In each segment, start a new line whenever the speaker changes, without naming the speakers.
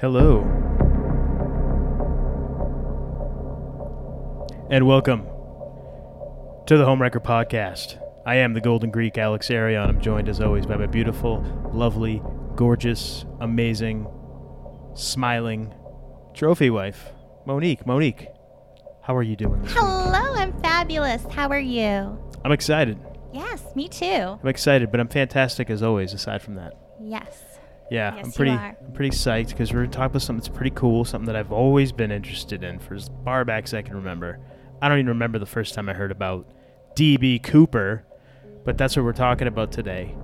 Hello. And welcome to the Homewrecker Podcast. I am the Golden Greek Alex Arion. I'm joined as always by my beautiful, lovely, gorgeous, amazing, smiling trophy wife, Monique. Monique, how are you doing this week?
Hello, I'm fabulous. How are you?
I'm excited.
Yes, me too.
I'm excited, but I'm fantastic as always, aside from that.
Yes.
Yeah,
Yes,
I'm pretty. I'm pretty psyched because we're talking about something that's pretty cool, something that I've always been interested in for as far back as I can remember. I don't even remember the first time I heard about DB Cooper, but that's what we're talking about today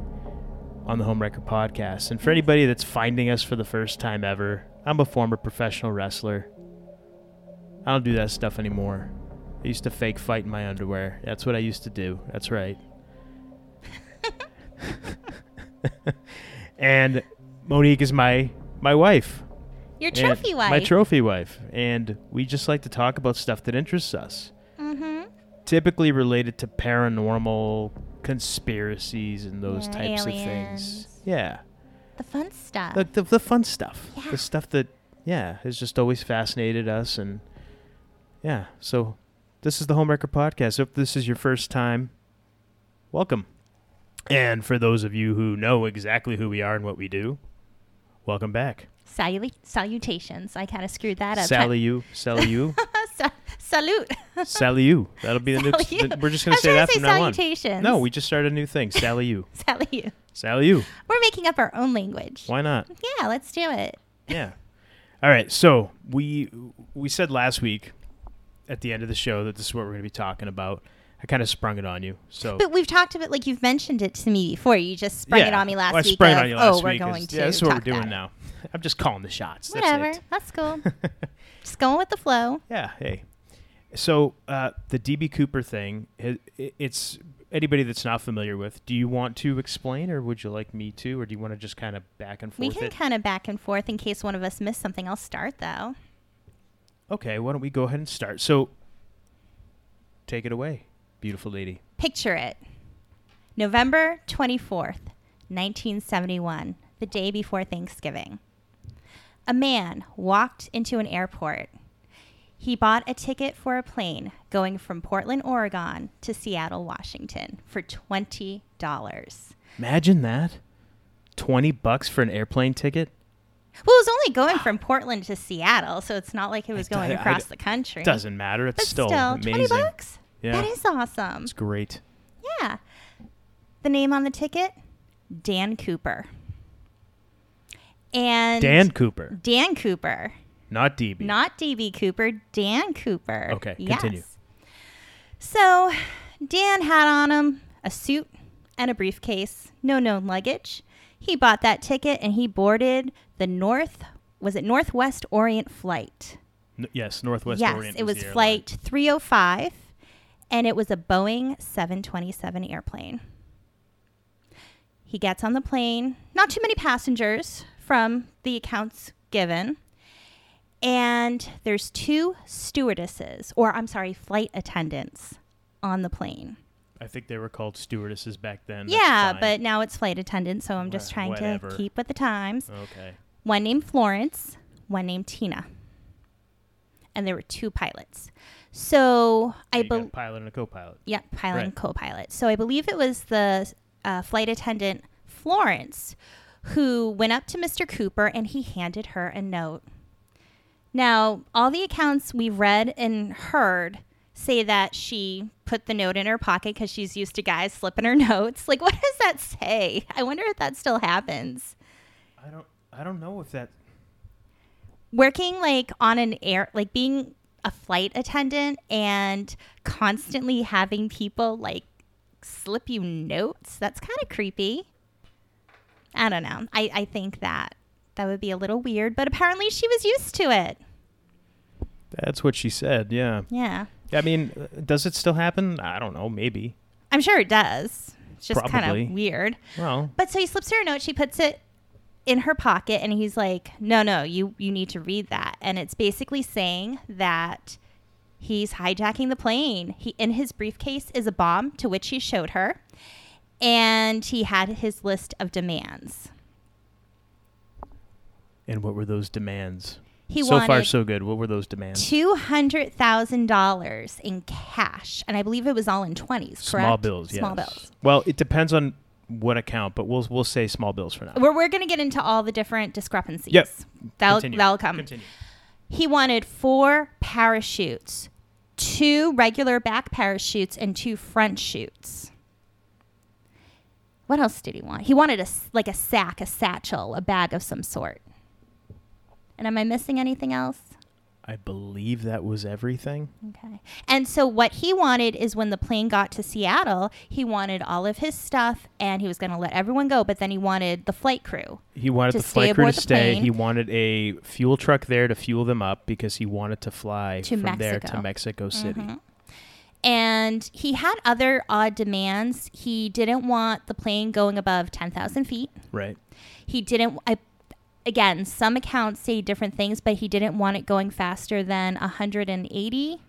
on the Homewrecker podcast. And for anybody that's finding us for the first time ever, I'm a former professional wrestler. I don't do that stuff anymore. I used to fake fight in my underwear. That's what I used to do. That's right. and Monique is my my wife.
Your trophy wife.
My trophy wife. And we just like to talk about stuff that interests us.
mm-hmm.
Typically related to paranormal conspiracies and those
Yeah,
types of
aliens.
things. Yeah.
The fun stuff.
The, the, the fun stuff.
Yeah.
The stuff that, yeah, has just always fascinated us. And yeah, so this is the Homewrecker Podcast. If this is your first time, welcome. And for those of you who know exactly who we are and what we do, welcome back.
Salu- salutations. I kind of screwed that up.
Sally you, Sally you,
Sa- salute.
Sally you. That'll be the new.
Sally you.
We're just gonna
was
say that
to say
from now on.
salutations.
No, we just started a new thing. Sally you,
Sally you.
Sally you.
We're making up our own language.
Why not?
Yeah, let's do it.
Yeah. All right. So we we said last week at the end of the show that this is what we're going to be talking about. I kind of sprung it on you. So
But we've talked about like you've mentioned it to me before. You just sprung it on me last
Well, I
week.
sprung it
of,
on you last
oh, we're going to.
Yeah, this is what we're doing now. I'm just calling the shots.
Whatever.
it.
That's cool. just going with the flow.
Yeah. Hey. So uh, the DB Cooper thing, i- i- it's anybody that's not familiar with. Do you want to explain, or would you like me to, or do you want to just kind of back and forth?
We
can
kind of back and forth in case one of us missed something. I'll start though.
Okay. Why don't we go ahead and start? So take it away, beautiful lady.
Picture it. November 24th, 1971, the day before Thanksgiving. A man walked into an airport. He bought a ticket for a plane going from Portland, Oregon to Seattle, Washington for $20.
Imagine that. 20 bucks for an airplane ticket?
Well, it was only going from Portland to Seattle, so it's not like it was
I-
going
I-
across the country.
Doesn't matter. It's
But
still,
still,
amazing.
20 bucks?
Yeah.
That is awesome.
It's great.
Yeah. The name on the ticket? Dan Cooper. And
Dan Cooper,
Dan Cooper.
not DB.
Not DB Cooper, Dan Cooper.
Okay, continue.
Yes. So Dan had on him a suit and a briefcase, no known luggage. He bought that ticket and he boarded the North was it Northwest Orient flight?
N- yes, Northwest
yes,
Orient.
it was
airline.
flight 305 and it was a Boeing 727 airplane. He gets on the plane, not too many passengers from the accounts given. And there's two stewardesses, or I'm sorry, flight attendants on the plane.
I think they were called stewardesses back then.
Yeah, but now it's flight attendants, so I'm just
Wha-
trying
whatever.
to keep with the times.
Okay.
One named Florence, one named Tina. And there were two pilots. So I believe.
pilot and a co-pilot.
Yeah, pilot and co-pilot. So I believe it was the uh, flight attendant Florence who went up to Mr. Cooper and he handed her a note. Now, all the accounts we've read and heard say that she put the note in her pocket because she's used to guys slipping her notes. Like, what does that say? I wonder if that still happens.
I don't. I don't know if that.
working like on an air like being a flight attendant and constantly having people like slip you notes that's kind of creepy i don't know I, I think that that would be a little weird but apparently she was used to it
That's what she said. Yeah.
yeah
I mean, does it still happen? I don't know. Maybe.
i'm sure it does it's just kind of weird
Well,
But so he slips her a note. She puts it in her pocket, and he's like, "No, no, you you need to read that." And it's basically saying that he's hijacking the plane. He in his briefcase is a bomb, to which he showed her, and he had his list of demands.
And what were those demands?
He
so far, so good. What were those demands?
two hundred thousand dollars in cash, and I believe it was all in twenties. Correct?
Small bills, yes.
Small bills.
Well, it depends on what account, but we'll we'll say small bills for now.
We're, we're going to get into all the different discrepancies.
Yep.
That'll,
Continue.
that'll come.
Continue.
He wanted four parachutes, two regular back parachutes, and two front chutes. What else did he want? He wanted a like a sack, a satchel, a bag of some sort. And am I missing anything else?
I believe that was everything.
Okay. And so what he wanted is when the plane got to Seattle, he wanted all of his stuff and he was going to let everyone go, but then he wanted the flight crew.
He wanted the flight crew to stay.
plane.
He wanted a fuel truck there to fuel them up because he wanted to fly
To
from there to
Mexico.
Mexico City.
Mhm. And he had other odd demands. He didn't want the plane going above 10,000 feet.
Right.
He didn't, I, again, some accounts say different things, but he didn't want it going faster than 180.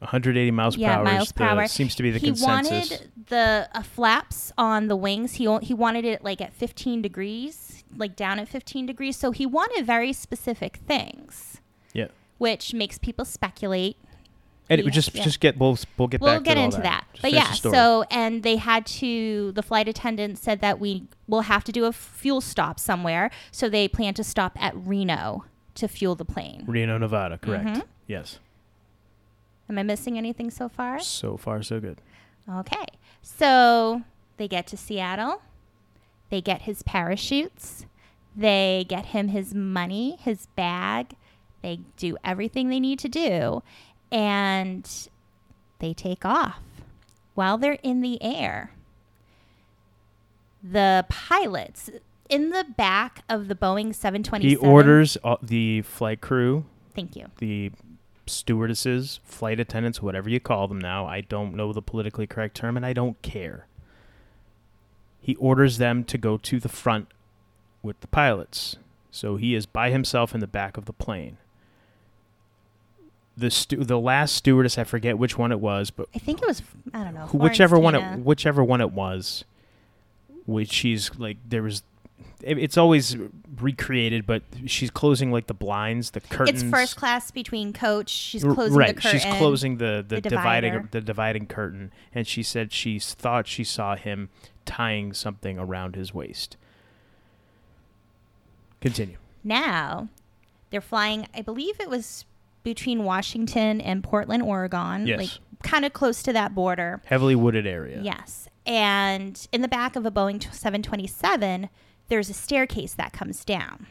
180 miles
Yeah,
per hour
miles per
the-
hour.
seems to be the
he
consensus.
wanted the uh, flaps on the wings. He he wanted it like at 15 degrees, like down at 15 degrees. So he wanted very specific things,
yeah.
which makes people speculate.
And it would just
yeah.
just get we'll we'll get
We'll get into
that.
that. But yeah, so and they had to the flight attendant said that we will have to do a fuel stop somewhere. So they plan to stop at Reno to fuel the plane.
Reno, Nevada, correct?
Mhm.
Yes.
Am I missing anything so far?
So far, so good.
Okay. So they get to Seattle. They get his parachutes. They get him his money, his bag. They do everything they need to do. And they take off. While they're in the air, the pilots in the back of the Boeing 727.
He orders all, the flight crew,
Thank you.
the stewardesses, flight attendants, whatever you call them now. I don't know the politically correct term, and I don't care. He orders them to go to the front with the pilots. So he is by himself in the back of the plane. The stu- the last stewardess, I forget which one it was, but
I think it was, I don't know.
who- whichever one it whichever one it was which she's like there was it- it's always recreated but she's closing like the blinds the curtains
It's first class between coach. She's closing
right
the curtain.
she's closing the the,
the
dividing the dividing curtain and she said she thought she saw him tying something around his waist continue
Now, they're flying, I believe it was between Washington and Portland, Oregon.
Yes.
Like kind of close to that border.
heavily wooded area
Yes. And in the back of a Boeing 727, there's a staircase that comes down.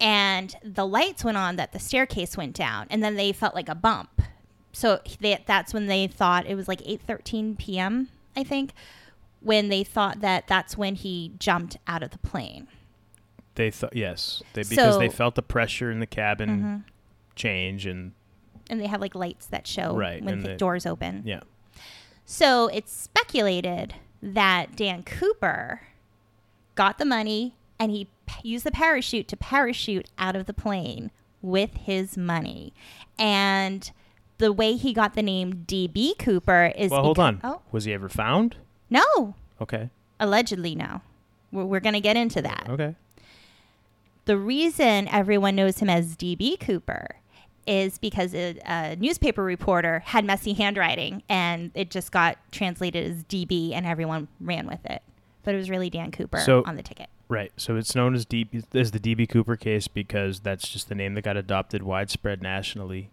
And the lights went on that the staircase went down, and then they felt like a bump. So they, that's when they thought it was like 8:13 p.m. I think, when they thought that that's when he jumped out of the plane.
they thought yes they because they felt the pressure in the cabin
Mhm.
Change and
And they have like lights that show
Right,
when the
the-
doors open.
yeah
So it's speculated that Dan Cooper got the money and he used the parachute to parachute out of the plane with his money. And the way he got the name DB Cooper is
well hold
becau-
on
Oh,
was he ever found
no.
okay
Allegedly, no. We're, we're going to get into that.
okay
The reason everyone knows him as DB Cooper is because a, a newspaper reporter had messy handwriting and it just got translated as DB and everyone ran with it. But it was really Dan Cooper
So-
on the ticket.
Right. So it's known as DB as the DB Cooper case because that's just the name that got adopted widespread nationally.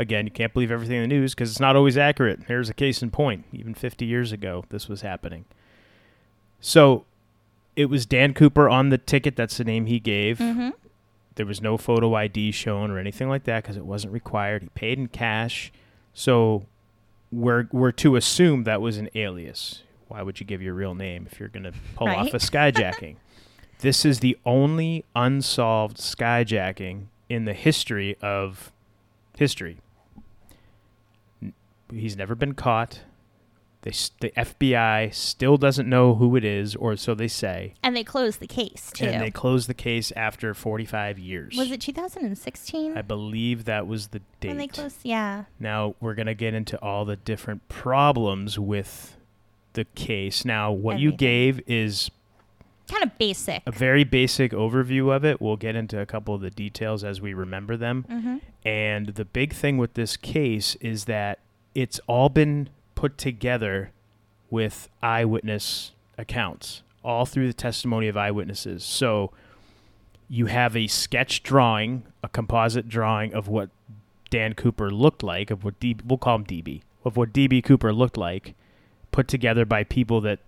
Again, you can't believe everything in the news because it's not always accurate. Here's a case in point. Even 50 years ago, this was happening. So it was Dan Cooper on the ticket. That's the name he gave.
hmm
There was no photo ID shown or anything like that because it wasn't required. He paid in cash. So we're, we're to assume that was an alias. Why would you give your real name if you're going to pull off a skyjacking? this is the only unsolved skyjacking in the history of history. He's never been caught. They, the FBI still doesn't know who it is, or so they say.
And they closed the case too.
And they closed the case after 45 years.
was it 2016
I believe that was the date.
when they closed? Yeah.
Now we're going to get into all the different problems with the case. Now, what you gave is
kind of basic.
a very basic overview of it. We'll get into a couple of the details as we remember them.
hmm
And the big thing with this case is that it's all been put together with eyewitness accounts, all through the testimony of eyewitnesses. So you have a sketch drawing, a composite drawing of what Dan Cooper looked like, of what DB, we'll call him DB, of what DB Cooper looked like, put together by people that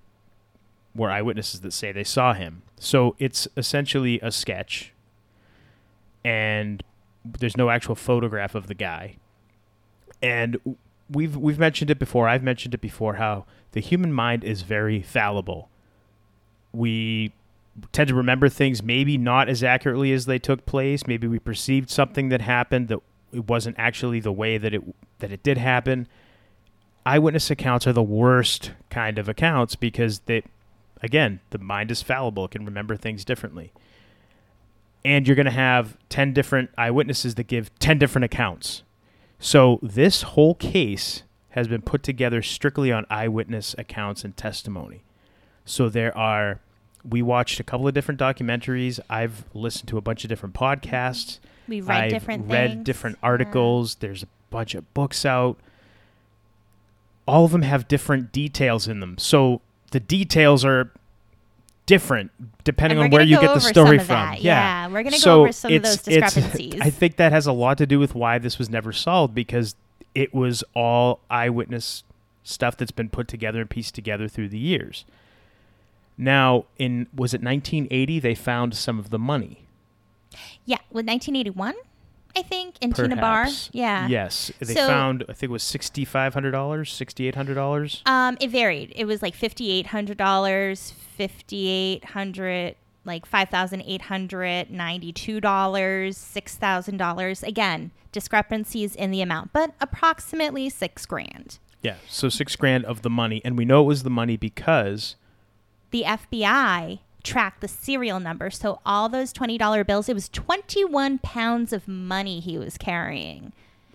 were eyewitnesses that say they saw him. So it's essentially a sketch, and there's no actual photograph of the guy. And we've we've mentioned it before. I've mentioned it before how the human mind is very fallible. We tend to remember things maybe not as accurately as they took place. Maybe we perceived something that happened that it wasn't actually the way that it that it did happen. Eyewitness accounts are the worst kind of accounts because they again, the mind is fallible, it can remember things differently. And you're going to have 10 different eyewitnesses that give 10 different accounts. So this whole case has been put together strictly on eyewitness accounts and testimony. So there are we watched a couple of different documentaries. I've listened to a bunch of different podcasts.
We read
I've
different
read
things.
different
Yeah.
articles. There's a bunch of books out. All of them have different details in them. So the details are different depending on where you get the story from.
that.
Yeah.
Yeah, we're gonna go
So
over some of those discrepancies.
I think that has a lot to do with why this was never solved because it was all eyewitness stuff that's been put together and pieced together through the years. Now, in was it 1980 they found some of the money.
yeah, with 1981, I think, in Tena Bar. Yeah.
Yes, they
So-
found I think it was sixty five hundred dollars, sixty eight hundred dollars.
Um, it varied. It was like fifty eight hundred dollars, fifty eight hundred, like five thousand eight hundred ninety two dollars, six thousand dollars. Again, discrepancies in the amount, but approximately six grand.
Yeah, so six grand of the money, and we know it was the money because
The FBI tracked the serial number, so all those twenty dollar bills. It was twenty one pounds of money he was carrying.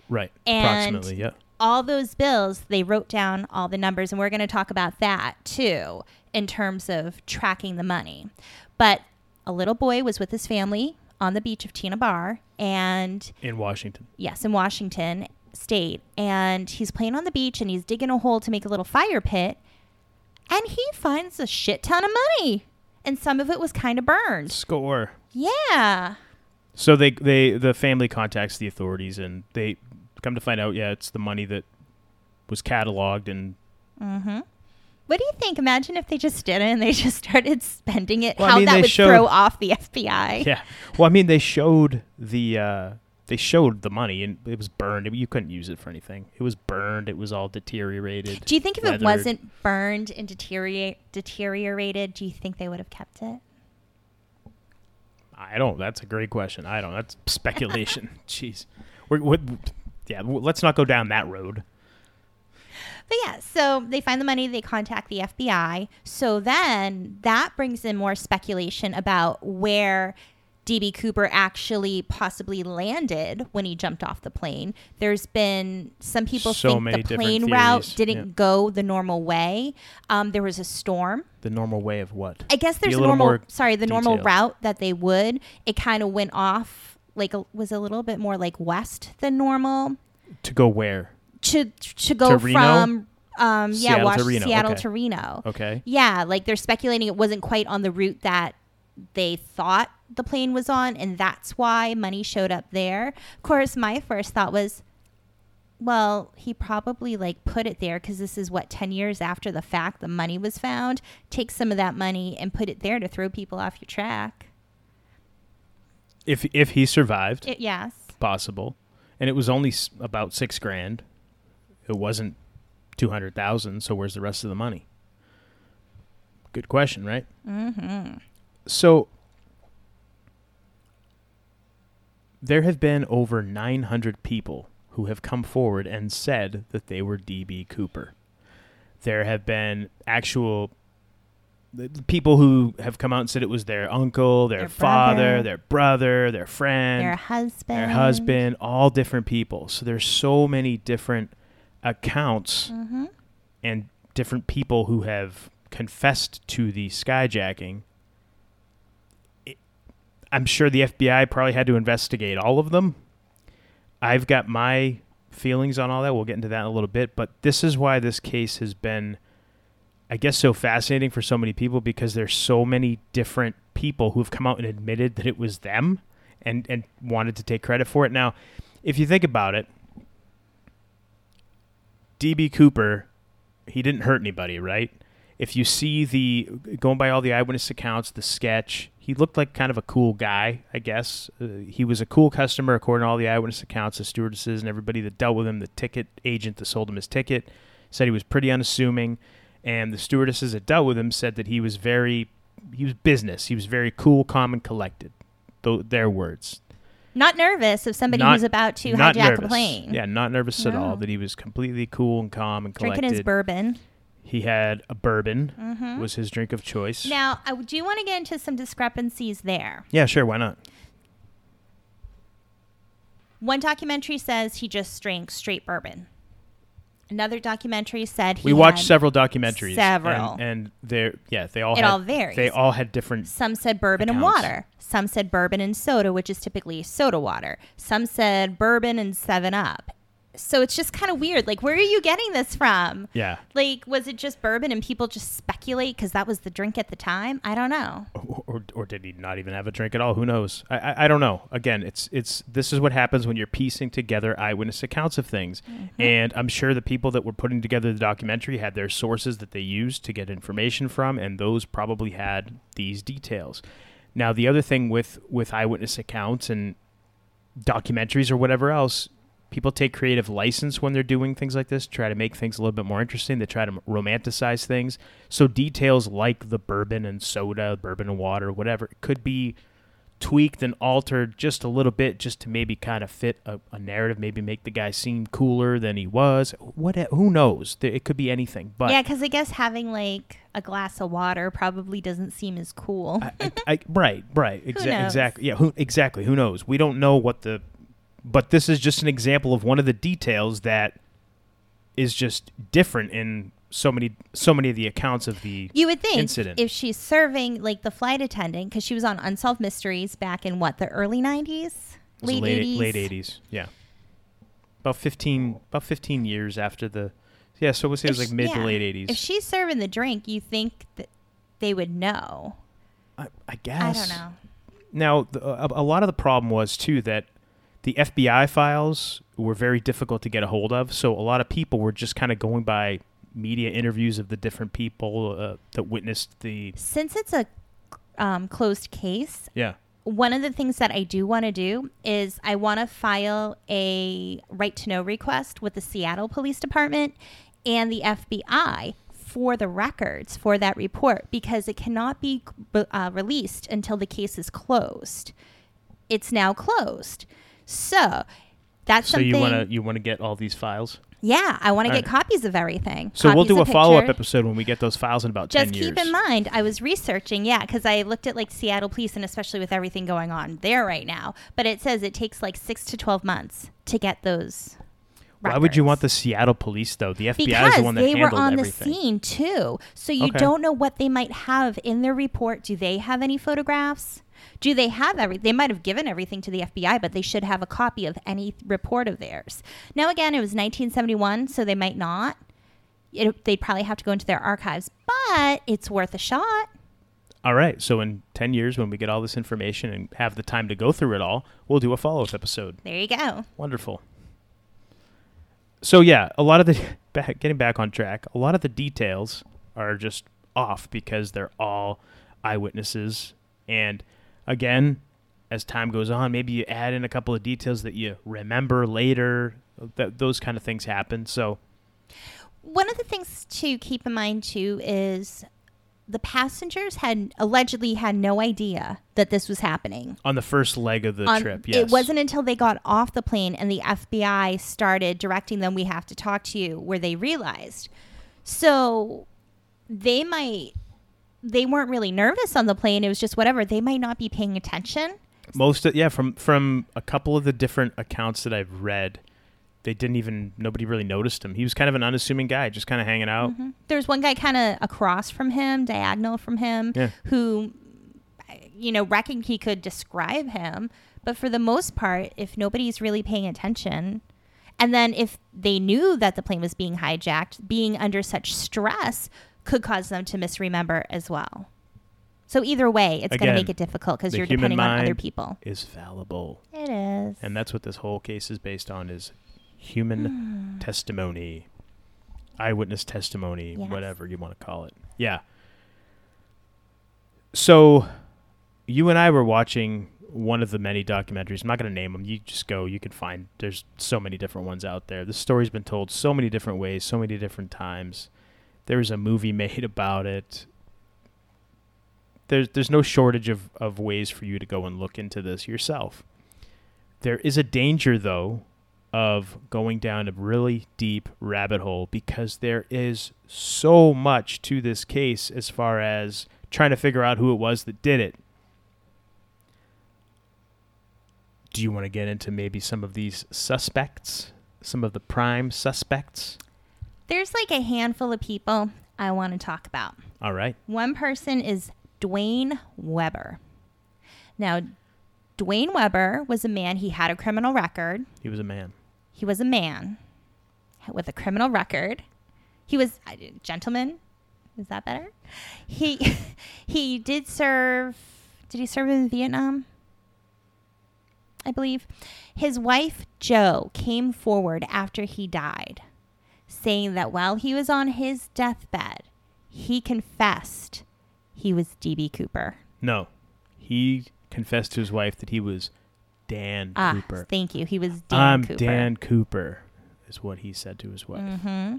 right,
And-
approximately, yeah.
all those bills, they wrote down all the numbers, and we're going to talk about that too in terms of tracking the money. But a little boy was with his family on the beach of Tena Bar, and
In Washington.
yes, in Washington State, and he's playing on the beach and he's digging a hole to make a little fire pit, and he finds a shit ton of money, and some of it was kind of burned.
Score.
Yeah.
So they they the family contacts the authorities and they come to find out, yeah, it's the money that was cataloged and
Mm-hmm. What do you think? Imagine if they just did it and they just started spending it.
Well, I
how
mean,
that would
showed-
throw off the FBI.
yeah. Well, I mean, they showed the uh, they showed the money and it was burned. You couldn't use it for anything. It was burned. It was all deteriorated.
Do you think if
weathered.
it wasn't burned and deteriorate, deteriorated, do you think they would have kept it?
I don't. That's a great question. I don't. That's speculation. Jeez. We're, what, yeah. Let's not go down that road.
But yeah, so they find the money, they contact the FBI. So then that brings in more speculation about where DB Cooper actually possibly landed when he jumped off the plane. There's been some people
So
think the plane route didn't
yeah.
go the normal way. Um, there was a storm.
The normal way of what?
I guess
Be
there's
a
a normal sorry, the normal route that they would. It kind of went off like a, was a little bit more like west than normal
To go where?
to to go
To
from um yeah,
Seattle to Reno,
Seattle
okay.
to Reno.
Okay.
Yeah, like they're speculating it wasn't quite on the route that they thought the plane was on and that's why money showed up there. Of course, my first thought was well, he probably like put it there because this is what 10 years after the fact the money was found. Take some of that money and put it there to throw people off your track.
If if he survived,
It, yes.
possible, and it was only s- about six grand. It wasn't two hundred thousand. So where's the rest of the money? Good question, right?
Mm-hmm.
So there have been over 900 people who have come forward and said that they were DB Cooper. There have been actual people who have come out and said it was their uncle, their,
Their
father,
brother.
their brother, their friend,
Their husband.
their husband, all different people. So there's so many different accounts
Mm-hmm.
and different people who have confessed to the skyjacking I'm sure the FBI probably had to investigate all of them. I've got my feelings on all that. We'll get into that in a little bit, but this is why this case has been I guess so fascinating for so many people because there's so many different people who've come out and admitted that it was them and and wanted to take credit for it. Now, if you think about it, DB Cooper, he didn't hurt anybody, right? If you see the going by all the eyewitness accounts, the sketch, he looked like kind of a cool guy, I guess. Uh, he was a cool customer according to all the eyewitness accounts, the stewardesses and everybody that dealt with him, the ticket agent that sold him his ticket said he was pretty unassuming and the stewardesses that dealt with him said that he was very he was business. He was very cool, calm, and collected. Th- their words.
Not nervous of somebody
Not-
who's about to hijack
nervous.
a plane.
Yeah, not nervous at all. That he was completely cool and calm and collected.
Drinking his bourbon.
He had a bourbon
Mhm.
was his drink of choice.
Now, I do want to get into some discrepancies there.
yeah, sure, why not?
One documentary says he just drank straight bourbon. Another documentary said he
we watched several documentaries.
several.
and, and they're yeah, they all
It
had,
all varies.
They all had different.
Some said bourbon and water. Some said bourbon and soda, which is typically soda water. Some said bourbon and 7 Up. So it's just kind of weird. Like, where are you getting this from?
Yeah,
Like, was it just bourbon and people just speculate because that was the drink at the time? I don't know.
or, or or did he not even have a drink at all? Who knows? I, I I don't know. Again, it's it's this is what happens when you're piecing together eyewitness accounts of things,
Mm-hmm.
and I'm sure the people that were putting together the documentary had their sources that they used to get information from, and those probably had these details. Now, the other thing with with eyewitness accounts and documentaries or whatever else, people take creative license when they're doing things like this, try to make things a little bit more interesting. They try to romanticize things. So details like the bourbon and soda, bourbon and water, whatever, could be tweaked and altered just a little bit just to maybe kind of fit a, a narrative, maybe make the guy seem cooler than he was. What who knows? It could be anything. But
yeah, because I guess having like a glass of water probably doesn't seem as cool.
I, I, I, right, right, exa- exactly. Yeah, who, exactly. Who knows? We don't know what the, but this is just an example of one of the details that is just different in so many, so many of the accounts of the.
You would think
incident.
if she's serving like the flight attendant, because she was on Unsolved Mysteries back in what the early '90s, late
late,
'80s,
late eighties. Yeah, about fifteen, about fifteen years after the. Yeah, so we'll say it was like
she-
mid
yeah.
to late eighties.
If she's serving the drink, you think that they would know.
I, I guess.
I don't know.
Now, the, a, a lot of the problem was too that the FBI files were very difficult to get a hold of. So a lot of people were just kind of going by media interviews of the different people uh, that witnessed the.
Since it's a um, closed case,
Yeah.
one of the things that I do want to do is I want to file a right to know request with the Seattle Police Department and the FBI for the records for that report because it cannot be uh, released until the case is closed. It's now closed. So that's
So
something.
you want to you want to get all these files.
yeah, I want to get copies of everything.
So we'll
Copies
do a
of
follow up episode when we get those files in about
Just
ten years.
keep in mind, I was researching, yeah, because I looked at like Seattle police and especially with everything going on there right now. But it says it takes like six to 12 months to get those.
Why would you want the. Seattle police though? The FBI
Because
is the one that
they were
handled
on
everything.
the scene too. So you
Okay.
don't know what they might have in their report. Do they have any photographs? Do they have every? They might have given everything to the FBI, but they should have a copy of any report of theirs. Now, again, it was 1971, so they might not. It, they'd probably have to go into their archives, but it's worth a shot.
All right. So in ten years, when we get all this information and have the time to go through it all, we'll do a follow up episode.
There you go.
Wonderful. So yeah, a lot of the back, getting back on track. A lot of the details are just off because they're all eyewitnesses. And again, as time goes on, maybe you add in a couple of details that you remember later. That those kind of things happen. So
One of the things to keep in mind too is the passengers had allegedly had no idea that this was happening.
on the first leg of the
on-
trip, yes,
It wasn't until they got off the plane and the FBI started directing them, we have to talk to you, where they realized. So they might, they weren't really nervous on the plane. It was just whatever. They might not be paying attention.
most of, yeah from from a couple of the different accounts that I've read, they didn't even nobody really noticed him. He was kind of an unassuming guy, just kind of hanging out.
Mhm. There's one guy kind of across from him, diagonal from him,
Yeah.
who you know, reckon he could describe him. But for the most part, if nobody's really paying attention, and then if they knew that the plane was being hijacked, being under such stress could cause them to misremember as well. So either way, it's going to make it difficult because you're
human
depending on other people.
Is fallible.
It is.
And that's what this whole case is based on is human
Hmm.
testimony, eyewitness testimony,
Yes.
whatever you want to call it. Yeah. So you and I were watching one of the many documentaries. I'm not going to name them. You just go, you can find there's so many different ones out there. The story's been told so many different ways, so many different times. There was a movie made about it. There's there's no shortage of, of ways for you to go and look into this yourself. There is a danger, though, of going down a really deep rabbit hole because there is so much to this case as far as trying to figure out who it was that did it. Do you want to get into maybe some of these suspects? Some of the prime suspects?
There's like a handful of people I want to talk about.
All right.
One person is Duane Weber. Now, Duane Weber was a man, he had a criminal record.
He was a man.
He was a man with a criminal record. He was a gentleman. Is that better? He he did serve did he serve in Vietnam? I believe. His wife Jo came forward after he died saying that while he was on his deathbed, he confessed he was DB Cooper.
No. He confessed to his wife that he was Dan
Ah,
Cooper.
thank you. He was Dan
I'm
Cooper.
Dan Cooper, is what he said to his wife.
Mm-hmm.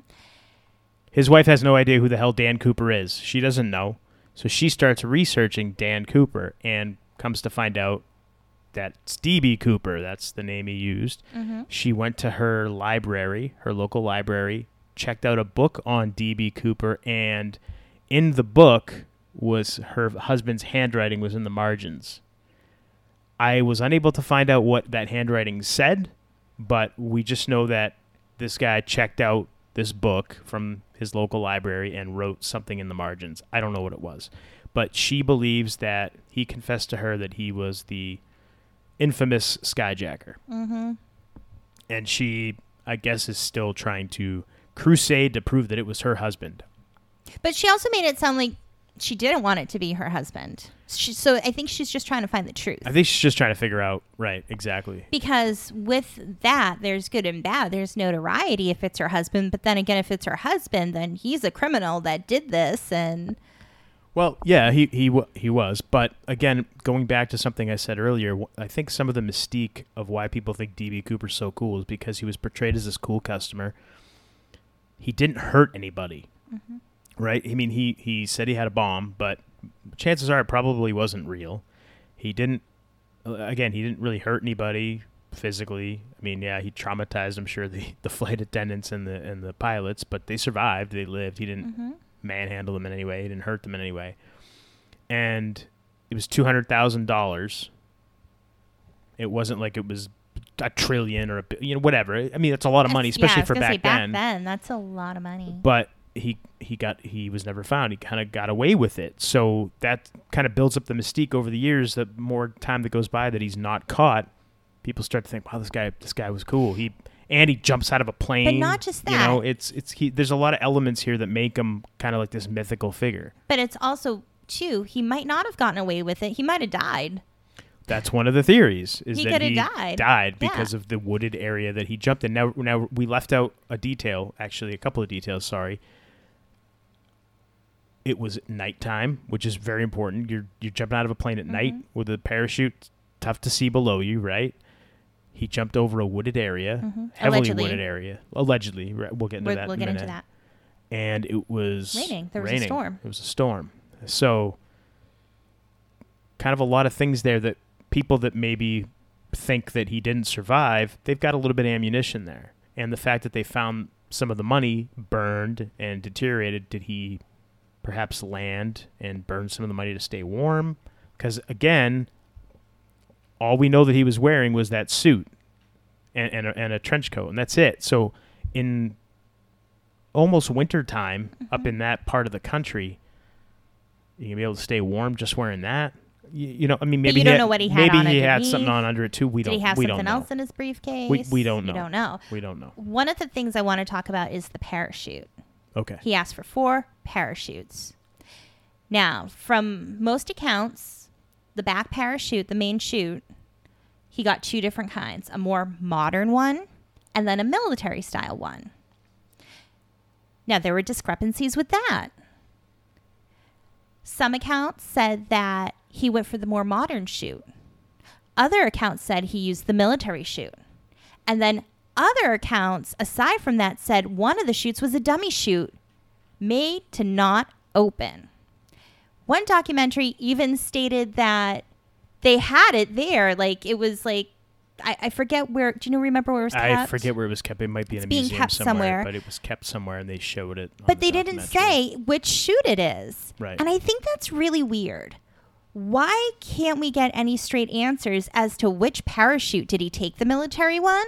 His wife has no idea who the hell Dan Cooper is. She doesn't know. So she starts researching Dan Cooper and comes to find out that DB Cooper. That's the name he used.
Mm-hmm.
She went to her library, her local library, checked out a book on DB Cooper, and in the book was her husband's handwriting was in the margins. I was unable to find out what that handwriting said, but we just know that this guy checked out this book from his local library and wrote something in the margins. I don't know what it was. But she believes that he confessed to her that he was the infamous skyjacker.
Mm-hmm.
And she, I guess, is still trying to crusade to prove that it was her husband.
But she also made it sound like she didn't want it to be her husband. She, so I think she's just trying to find the truth.
I think she's just trying to figure out, right, exactly.
because with that, there's good and bad. There's notoriety if it's her husband, but then again, if it's her husband, then he's a criminal that did this, and
Well, yeah, he he he was, but again, going back to something I said earlier, I think some of the mystique of why people think DB Cooper's so cool is because he was portrayed as this cool customer. He didn't hurt anybody, right? I mean, he he said he had a bomb, but chances are it probably wasn't real. He didn't. uh, Again, he didn't really hurt anybody physically. I mean, yeah, he traumatized. I'm sure the the flight attendants and the and the pilots, but they survived. They lived. He didn't
mm-hmm.
Manhandle them in any way. He didn't hurt them in any way. And it was two hundred thousand dollars. It wasn't like it was a trillion or a you know whatever. I mean, that's a lot of money,
That's- yeah,
especially
was
for back,
say, back
then.
then. That's a lot of money.
But he he got he was never found. He kind of got away with it. So that kind of builds up the mystique over the years. The more time that goes by that he's not caught, people start to think, "Wow, this guy this guy was cool." He and he jumps out of a plane.
But not just that.
You know, it's it's he, there's a lot of elements here that make him kind of like this mythical figure.
But it's also too, he might not have gotten away with it. He might have died.
That's one of the theories. Is
He
that he
died.
died
Yeah.
because of the wooded area that he jumped in. Now, now we left out a detail. Actually, a couple of details. Sorry. It was nighttime, which is very important. You're you're jumping out of a plane at night
Mhm.
with a parachute. Tough to see below you, right? He jumped over a wooded area,
Mhm.
heavily
Allegedly.
wooded area. Allegedly, we'll get into
We'll,
that.
we'll
in
get
a
into that.
And it was
Raining. There was a storm.
It was a storm. So, kind of a lot of things there that people that maybe think that he didn't survive, they've got a little bit of ammunition there. And the fact that they found some of the money burned and deteriorated, did he perhaps land and burn some of the money to stay warm? Because again, all we know that he was wearing was that suit and, and, a, and a trench coat, and that's it. So, in almost winter time up
Mhm.
in that part of the country, you can be able to stay warm just wearing that. you, you know, I mean,
But
maybe
you don't
he
know
had,
what he had
maybe
on
he had something on under it too. We
Did
don't.
he have
we
something else in his briefcase?
we don't know.
You don't know.
We don't know.
One of the things I want to talk about is the parachute.
Okay.
He asked for four parachutes. Now, from most accounts, the back parachute, the main chute, he got two different kinds a more modern one and then a military style one. Now, there were discrepancies with that. Some accounts said that he went for the more modern chute. Other accounts said he used the military chute. And then other accounts, aside from that, said one of the chutes was a dummy chute made to not open. One documentary even stated that they had it there, like it was like I, I forget where. Do you know? Remember where it was kept?
I forget where it was kept. It might be in a
being
museum
kept
somewhere,
somewhere.
but it was kept somewhere, and they showed it.
But
the
they didn't say which chute it is.
Right.
And I think that's really weird. Why can't we get any straight answers as to which parachute did he take? The military one?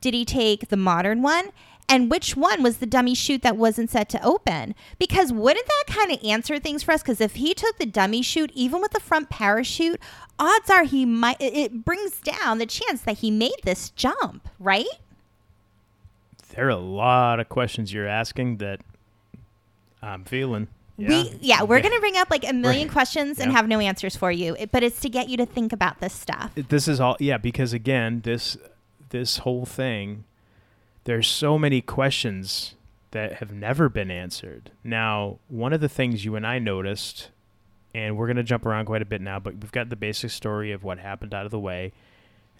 Did he take the modern one? And which one was the dummy chute that wasn't set to open? Because wouldn't that kind of answer things for us? Because if he took the dummy chute, even with the front parachute, odds are he might, it- brings down the chance that he made this jump, right?
There are a lot of questions you're asking that I'm feeling. Yeah.
We yeah, we're gonna bring up like a million
Right.
questions and
Yeah.
have no answers for you. It- but it's to get you to think about this stuff.
this is all yeah because again this this whole thing there's so many questions that have never been answered. Now one of the things you and i noticed and we're going to jump around quite a bit now but we've got the basic story of what happened out of the way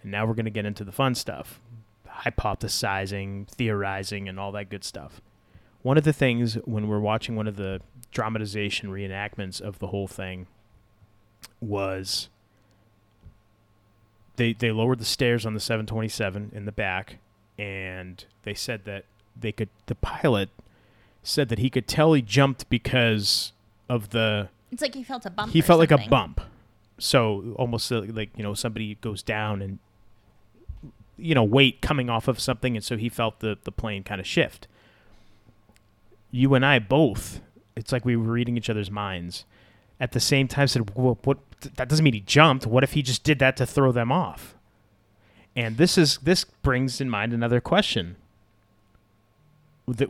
and now we're going to get into the fun stuff. Hypothesizing theorizing and all that good stuff. One of the things when we're watching one of the dramatization reenactments of the whole thing was they they lowered the stairs on the 727 in the back and they said that they could the pilot said that he could tell he jumped because of the
It's like he felt a bump.
he felt like a bump. So almost uh, like you know somebody goes down and you know weight coming off of something and so he felt the the plane kind of shift. You and i both it's like we were reading each other's minds. At the same time said well, what that doesn't mean he jumped. What if he just did that to throw them off and this is this brings in mind another question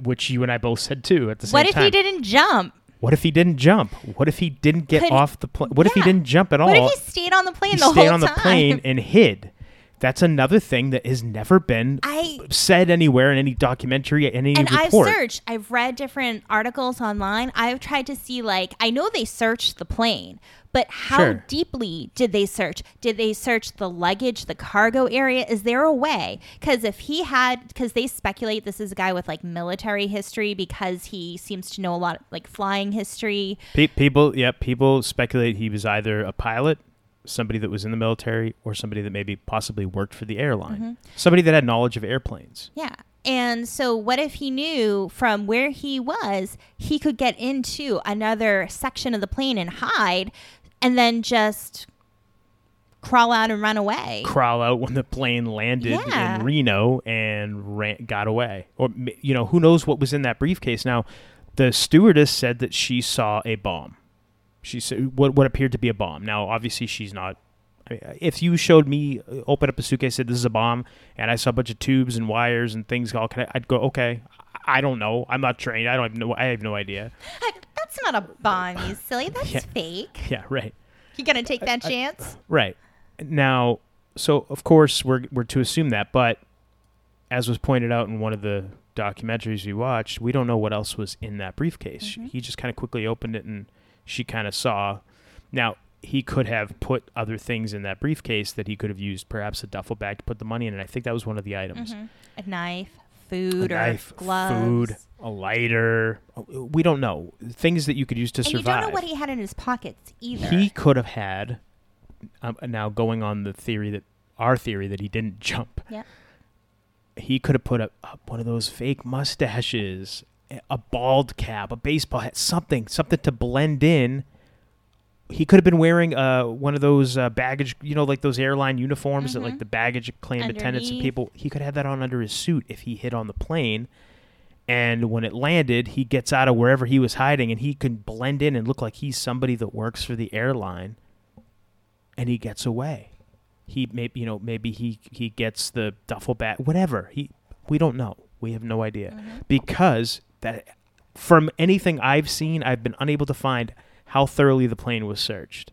which you and i both said too at the same time.
What if
time
he didn't jump?
what if he didn't jump? What if he didn't get
Could-
off the plane? What if he didn't jump at all?
What if he stayed on the plane
He
the
stayed on the
time?
plane and hid. That's another thing that has never been
I
said anywhere in any documentary, any
and
report.
I've searched. I've read different articles online. I've tried to see like I know they searched the plane, but how
Sure.
deeply did they search? Did they search the luggage, the cargo area? Is there a way? Because if he had, because they speculate this is a guy with like military history because he seems to know a lot like flying history.
Pe- people, yeah, people speculate he was either a pilot, somebody that was in the military, or somebody that maybe possibly worked for the airline,
Mm-hmm.
somebody that had knowledge of airplanes.
Yeah. And so, what if he knew from where he was, he could get into another section of the plane and hide, and then just crawl out and run away?
Crawl out when the plane landed
Yeah.
in Reno and ran, got away, or you know who knows what was in that briefcase. Now, the stewardess said that she saw a bomb. She said what what appeared to be a bomb. Now, obviously, she's not. I mean, if you showed me, uh, open up a suitcase, said this is a bomb, and I saw a bunch of tubes and wires and things all connected, I'd go, okay, I don't know. I'm not trained. I don't even know. I have no idea.
That's not a bomb, you silly. That's
Yeah.
fake.
Yeah, right.
You gonna take that chance?
Right. Now, so of course we're we're to assume that, but as was pointed out in one of the documentaries we watched, we don't know what else was in that briefcase. Mm-hmm. He just kind of quickly opened it and she kind of saw. Now, he could have put other things in that briefcase that he could have used, perhaps a duffel bag to put the money in, and I think that was one of the items. Mm-hmm.
A knife, food,
A
or
knife,
gloves.
food, a lighter. We don't know. Things that you could use to
And
survive.
you don't know what he had in his pockets either.
He could have had. Um, now going on the theory that our theory that he didn't jump.
Yep.
He could have put up, up one of those fake mustaches, a- a bald cap, a baseball hat, something, something to blend in. He could have been wearing uh, one of those uh, baggage, you know, like those airline uniforms that like the baggage claim attendants and people. He could have that on under his suit if he hid on the plane. And when it landed, he gets out of wherever he was hiding, and he can blend in and look like he's somebody that works for the airline and he gets away. He maybe you know maybe he he gets the duffel bag whatever. He we don't know. We have no idea
Mm-hmm.
because that from anything I've seen, I've been unable to find how thoroughly the plane was searched.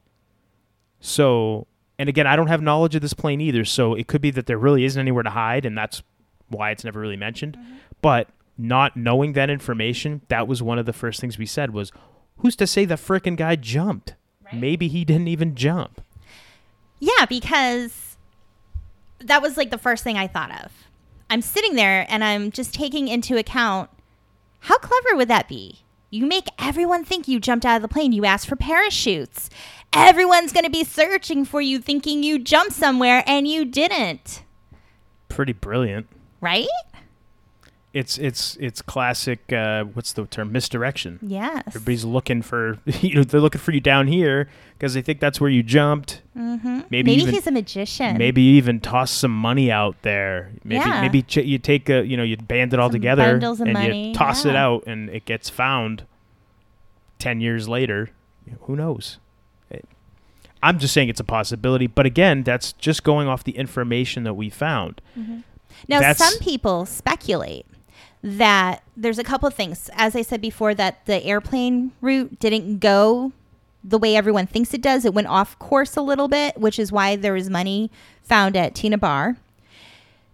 So, and again, I don't have knowledge of this plane either, so it could be that there really isn't anywhere to hide, and that's why it's never really mentioned. Mm-hmm. But not knowing that information, that was one of the first things we said was, who's to say the frickin' guy jumped? Maybe he didn't even jump.
Yeah, because that was like the first thing I thought of. I'm sitting there and I'm just taking into account how clever would that be? You make everyone think you jumped out of the plane. You asked for parachutes. Everyone's going to be searching for you thinking you jumped somewhere and you didn't.
Pretty brilliant.
Right?
It's it's it's classic. Uh, what's the term? Misdirection.
Yes.
Everybody's looking for you know they're looking for you down here because they think that's where you jumped.
mm-hmm.
Maybe
Maybe,
even-
he's a magician.
Maybe you even toss some money out there. Maybe
Yeah.
maybe ch- you take a you know you band it all
Some
together and
money,
you toss it out and it gets found ten years later. Who knows? It- I'm just saying it's a possibility, but again, that's just going off the information that we found.
Now,
That's-
some people speculate that there's a couple of things. As I said before, that the airplane route didn't go the way everyone thinks it does. It went off course a little bit, which is why there was money found at Tena Bar.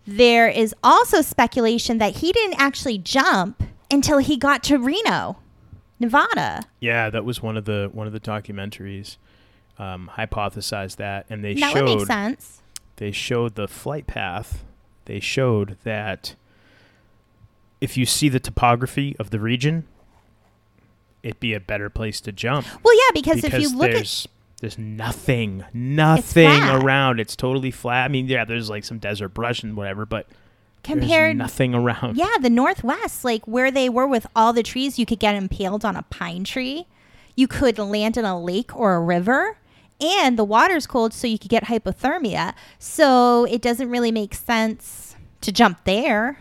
There is also speculation that he didn't actually jump until he got to Reno, Nevada.
Yeah, that was one of the one of the documentaries um, hypothesized that, and they
that
showed
sense.
they showed the flight path. They showed that if you see the topography of the region, it'd be a better place to jump
Well, yeah, because, if you look at
there's nothing, nothing
flat.
around. It's totally flat. I mean, yeah, there's like some desert brush and whatever, but
compared
there's nothing around.
Yeah, the Northwest, like where they were with all the trees, you could get impaled on a pine tree. You could land in a lake or a river. And the water's cold, so you could get hypothermia. So it doesn't really make sense to jump there.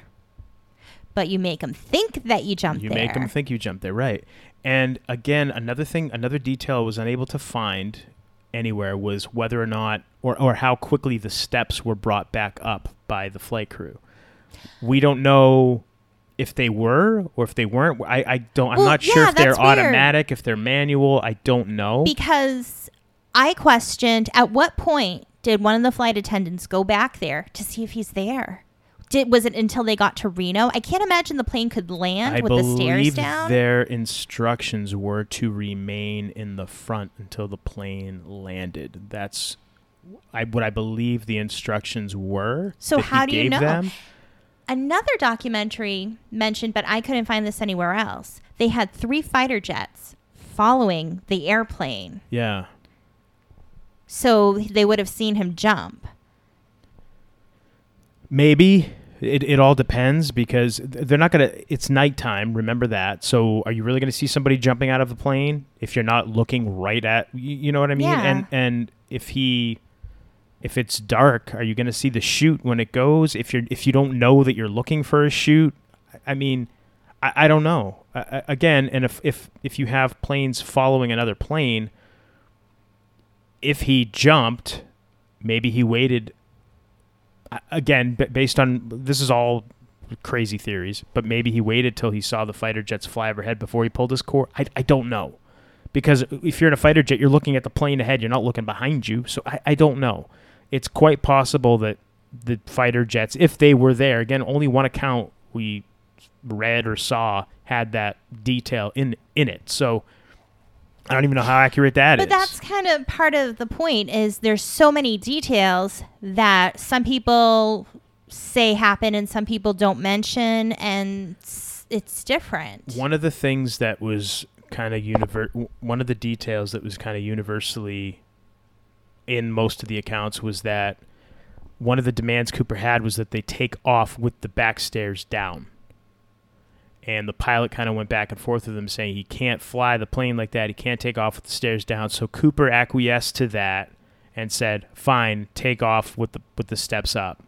But you make them think that you jumped
You
there.
make them think you jumped there, right? And again, another thing, another detail I was unable to find anywhere was whether or not, or, or how quickly the steps were brought back up by the flight crew. We don't know if they were or if they weren't. I, I don't. I'm
Well,
not sure
yeah,
if they're
weird.
automatic, if they're manual. I don't know.
because I questioned at what point did one of the flight attendants go back there to see if he's there? Did was it until they got to Reno? I can't imagine the plane could land
I
with the stairs
believe
down.
their instructions were to remain in the front until the plane landed. That's I what I believe the instructions were.
So how do you know?
Them.
Another documentary mentioned, but I couldn't find this anywhere else. They had three fighter jets following the airplane,
Yeah.
so they would have seen him jump.
Maybe it, it all depends because they're not gonna. It's nighttime. Remember that. So are you really gonna see somebody jumping out of a plane if you're not looking right at? You, you know what I mean?
Yeah.
And and if he, if it's dark, are you gonna see the chute when it goes? If you're if you don't know that you're looking for a chute, I- mean, I, I don't know. I, again, and if if if you have planes following another plane, if he jumped, maybe he waited again based on this is all crazy theories but maybe he waited till he saw the fighter jets fly overhead before he pulled his core. I, I don't know. Because if you're in a fighter jet you're looking at the plane ahead. You're not looking behind you. So I, I don't know. It's quite possible that the fighter jets if they were there again only one account we read or saw had that detail in in it. So I don't even know how accurate that is.
But that's kind of part of the point is there's so many details that some people say happen and some people don't mention and it's, it's different.
One of the things that was kind of univer- one of the details that was kind of universally in most of the accounts was that one of the demands Cooper had was that they take off with the back stairs down. And the pilot kind of went back and forth with him saying he can't fly the plane like that. He can't take off with the stairs down. So Cooper acquiesced to that and said, "Fine, take off with the with the steps up."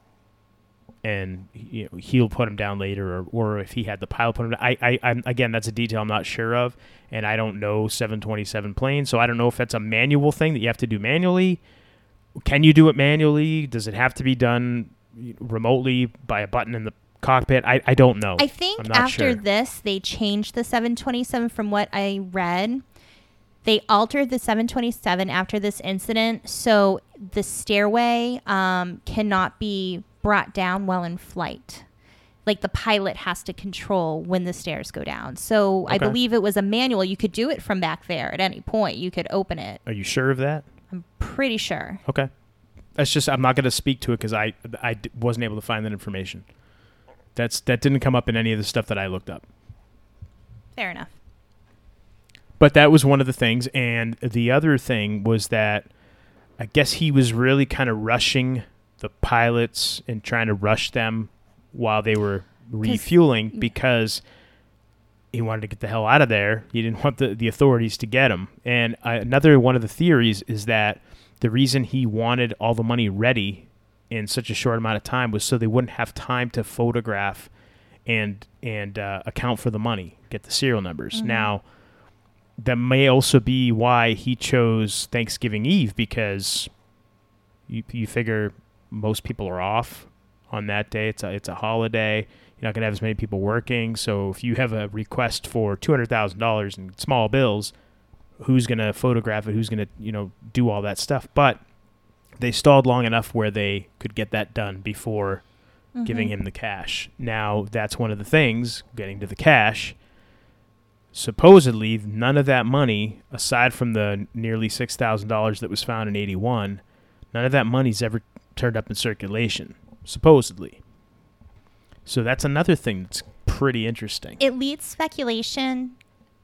and you know, he'll put him down later, or, or if he had the pilot put him down. I, I, I'm, again, that's a detail I'm not sure of, and I don't know 727 planes, so I don't know if that's a manual thing that you have to do manually, can you do it manually? Does it have to be done remotely by a button in the cockpit? I, I don't know.
I think after
sure.
this, they changed the 727 from what I read. They altered the 727 after this incident, so the stairway um, cannot be brought down while in flight. Like the pilot has to control when the stairs go down. So I believe it was a manual. You could do it from back there at any point. You could open it.
Are you sure of that?
I'm pretty sure.
Okay. That's just I'm not going to speak to it because I I d- wasn't able to find that information. That's that didn't come up in any of the stuff that I looked up.
Fair enough.
But that was one of the things, and the other thing was that I guess he was really kind of rushing the pilots and trying to rush them while they were refueling because he wanted to get the hell out of there. He didn't want the, the authorities to get him. And uh, another one of the theories is that the reason he wanted all the money ready in such a short amount of time was so they wouldn't have time to photograph and and uh, account for the money, get the serial numbers. Now, that may also be why he chose Thanksgiving Eve because you you figure most people are off on that day. It's a it's a holiday. You're not gonna have as many people working. So if you have a request for two hundred thousand dollars in small bills, who's gonna photograph it? Who's gonna you know do all that stuff? But they stalled long enough where they could get that done before mm-hmm. giving him the cash. Now that's one of the things. Getting to the cash supposedly none of that money aside from the nearly $6000 that was found in 81 none of that money's ever turned up in circulation supposedly so that's another thing that's pretty interesting
It leads speculation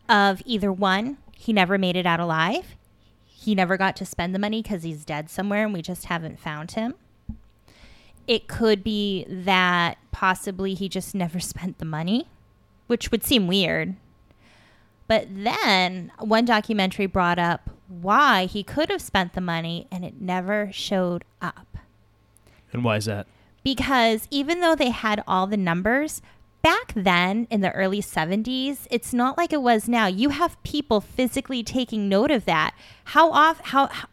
of either one, he never made it out alive. He never got to spend the money because he's dead somewhere and we just haven't found him. It could be that possibly he just never spent the money, which would seem weird. But then one documentary brought up why he could have spent the money and it never showed up
and why is that
because even though they had all the numbers back then in the early 70s it's not like it was now. You have people physically taking note of that. How off how, how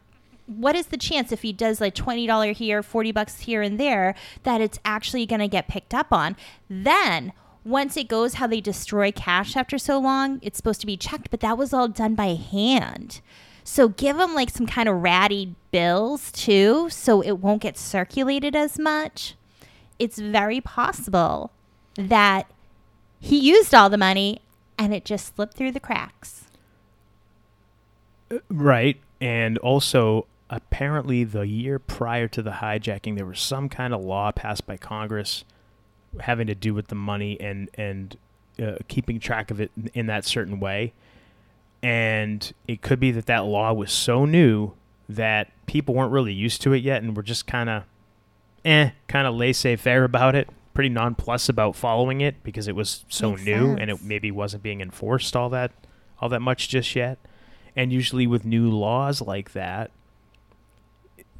what is the chance if he does like $20 here 40 bucks here and there that it's actually going to get picked up on? Then once it goes how they destroy cash after so long it's supposed to be checked but that was all done by hand. So give them like some kind of ratty bills too so it won't get circulated as much. It's very possible that he used all the money and it just slipped through the cracks.
Right. And also, apparently, the year prior to the hijacking, there was some kind of law passed by Congress having to do with the money and and uh, keeping track of it in, in that certain way. And it could be that that law was so new that people weren't really used to it yet, and were just kind of, eh, kind of laissez-faire about it, pretty nonplussed about following it because it was so
Makes
new and it maybe wasn't being enforced all that all that much just yet. And usually with new laws like that,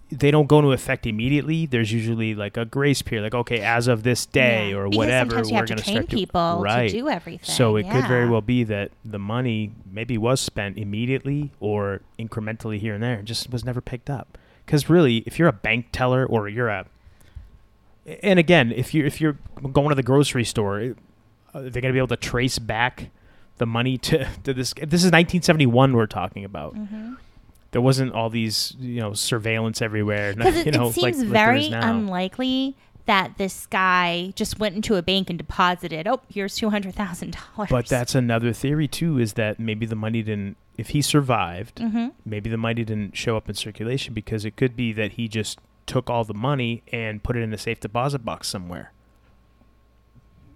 they don't go into effect immediately. There's usually like a grace period, like okay, as of this day
Yeah.
or whatever, we're
have to train people
right.
to do everything.
So it could very well be that the money maybe was spent immediately or incrementally here and there, and just was never picked up. Because really, if you're a bank teller or you're a, and again, if you if you're going to the grocery store, it- uh, they're gonna be able to trace back the money to to this. This is 1971 we're talking about.
Mhm.
There wasn't all these you know surveillance everywhere.
Because it,
know,
it seems
like, like
very
now.
unlikely that this guy just went into a bank and deposited. Oh, here's two hundred thousand dollars.
But that's another theory too, is that maybe the money didn't. If he survived,
hmm
maybe the money didn't show up in circulation because it could be that he just took all the money and put it in a safe deposit box somewhere.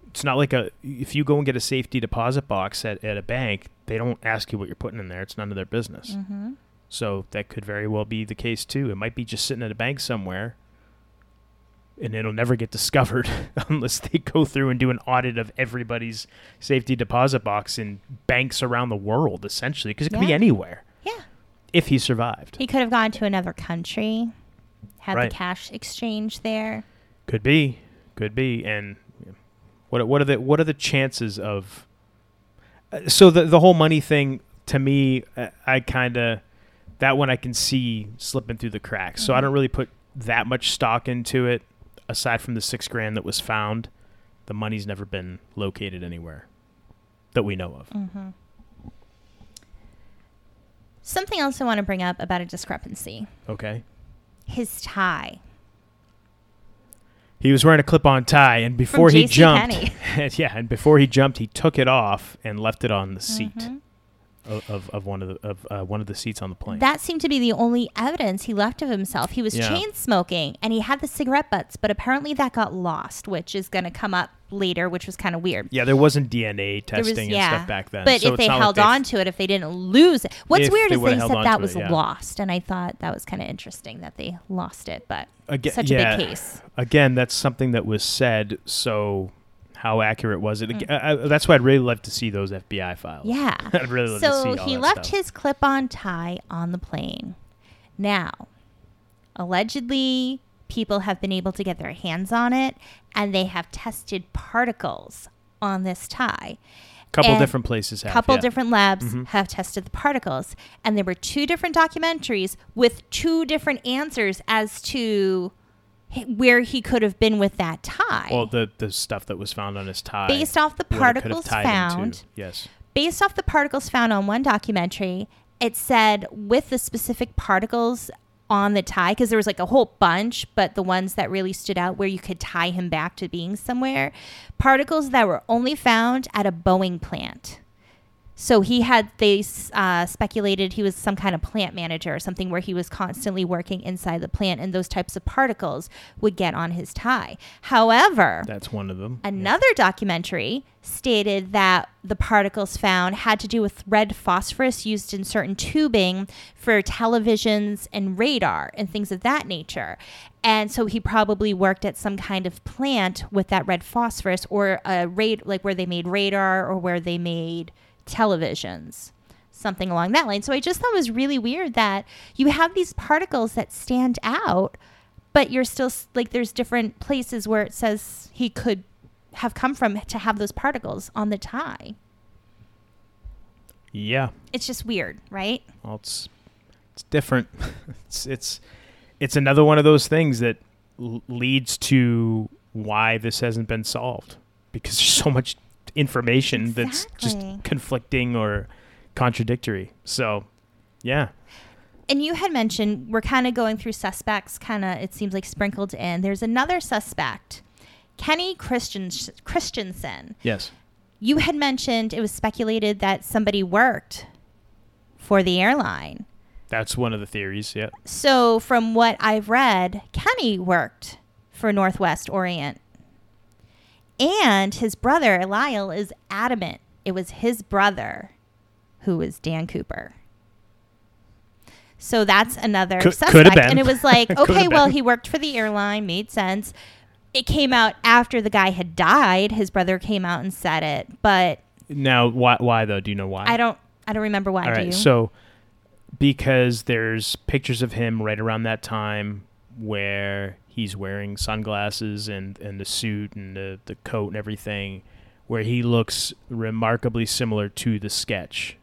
It's not like a if you go and get a safety deposit box at, at a bank, they don't ask you what you're putting in there. It's none of their business.
hmm
So that could very well be the case too. It might be just sitting at a bank somewhere and it'll never get discovered unless they go through and do an audit of everybody's safety deposit box in banks around the world essentially because it could be anywhere
Yeah.
if he survived.
He could have gone to another country, had
Right.
the cash exchange there.
Could be, could be, and what what are the what are the chances of? uh, So the the whole money thing to me, uh, I kind of that one I can see slipping through the cracks. So I don't really put that much stock into it. Aside from the six grand that was found, the money's never been located anywhere that we know of.
Mm-hmm. Something else I want to bring up about a discrepancy
Okay.
His tie.
He was wearing a clip-on tie, and before he jumped, yeah, and before he jumped, he took it off and left it on the seat
Mhm.
Of, of, one of the of uh, one of the seats on the plane.
That seemed to be the only evidence he left of himself. He was
Yeah.
chain smoking and he had the cigarette butts, but apparently that got lost, which is going to come up later, which was kind of weird.
yeah, there wasn't DNA
There was-
testing and
yeah.
stuff back then.
But
so
if they
like
held
they've-
on to it, if they didn't lose it, what's weird
they
is they said that was
it, yeah.
lost, and I thought that was kind of interesting that they lost it. But
Aga-
such a big case.
Again, that's something that was said. So, how accurate was it?
Mm.
Ag- uh, that's why I'd really love to see those FBI files.
Yeah.
I'd really love to
so
see all
he left
stuff.
his clip-on tie on the plane. Now, allegedly, people have been able to get their hands on it, and they have tested particles on this tie.
couple
and
different places have.
couple
yeah.
different labs
Mhm.
have tested the particles, and there were two different documentaries with two different answers as to where he could have been with that tie.
Well, the the stuff that was found on his tie.
Based off the
what could have
particles
tied him to.
found,
Yes.
based off the particles found on one documentary, it said with the specific particles on the tie, because there was like a whole bunch, but the ones that really stood out where you could tie him back to being somewhere, particles that were only found at a Boeing plant. So he had, they uh, speculated he was some kind of plant manager or something where he was constantly working inside the plant and those types of particles would get on his tie. However,
That's one of them. Yeah.
Another documentary stated that the particles found had to do with red phosphorus used in certain tubing for televisions and radar and things of that nature. And so he probably worked at some kind of plant with that red phosphorus or a rad like where they made radar or where they made televisions. Something along that line. So I just thought it was really weird that you have these particles that stand out, but you're still like there's different places where it says he could have come from to have those particles on the tie.
Yeah.
It's just weird, right?
Well, it's it's different. it's it's it's another one of those things that l- leads to why this hasn't been solved because there's so much information that's just conflicting or contradictory. So, yeah.
And you had mentioned we're kind of going through suspects, kind of, it seems like sprinkled in. There's another suspect, Kenny Christian- Christensen.
Yes.
You had mentioned it was speculated that somebody worked for the airline.
That's one of the theories. Yeah.
So, from what I've read, Kenny worked for Northwest Orient. And his brother, Lyle, is adamant it was his brother who was Dan Cooper. So that's another
Could-
suspect.
coulda been.
And it was like, okay, well,
been.
he worked for the airline, made sense. It came out after the guy had died. His brother came out and said it, but
Now, why why though? Do you know why?
I don't I don't remember why
All
do you?
So, because there's pictures of him right around that time where he's wearing sunglasses and, and the suit and the, the coat and everything, where he looks remarkably similar to the sketch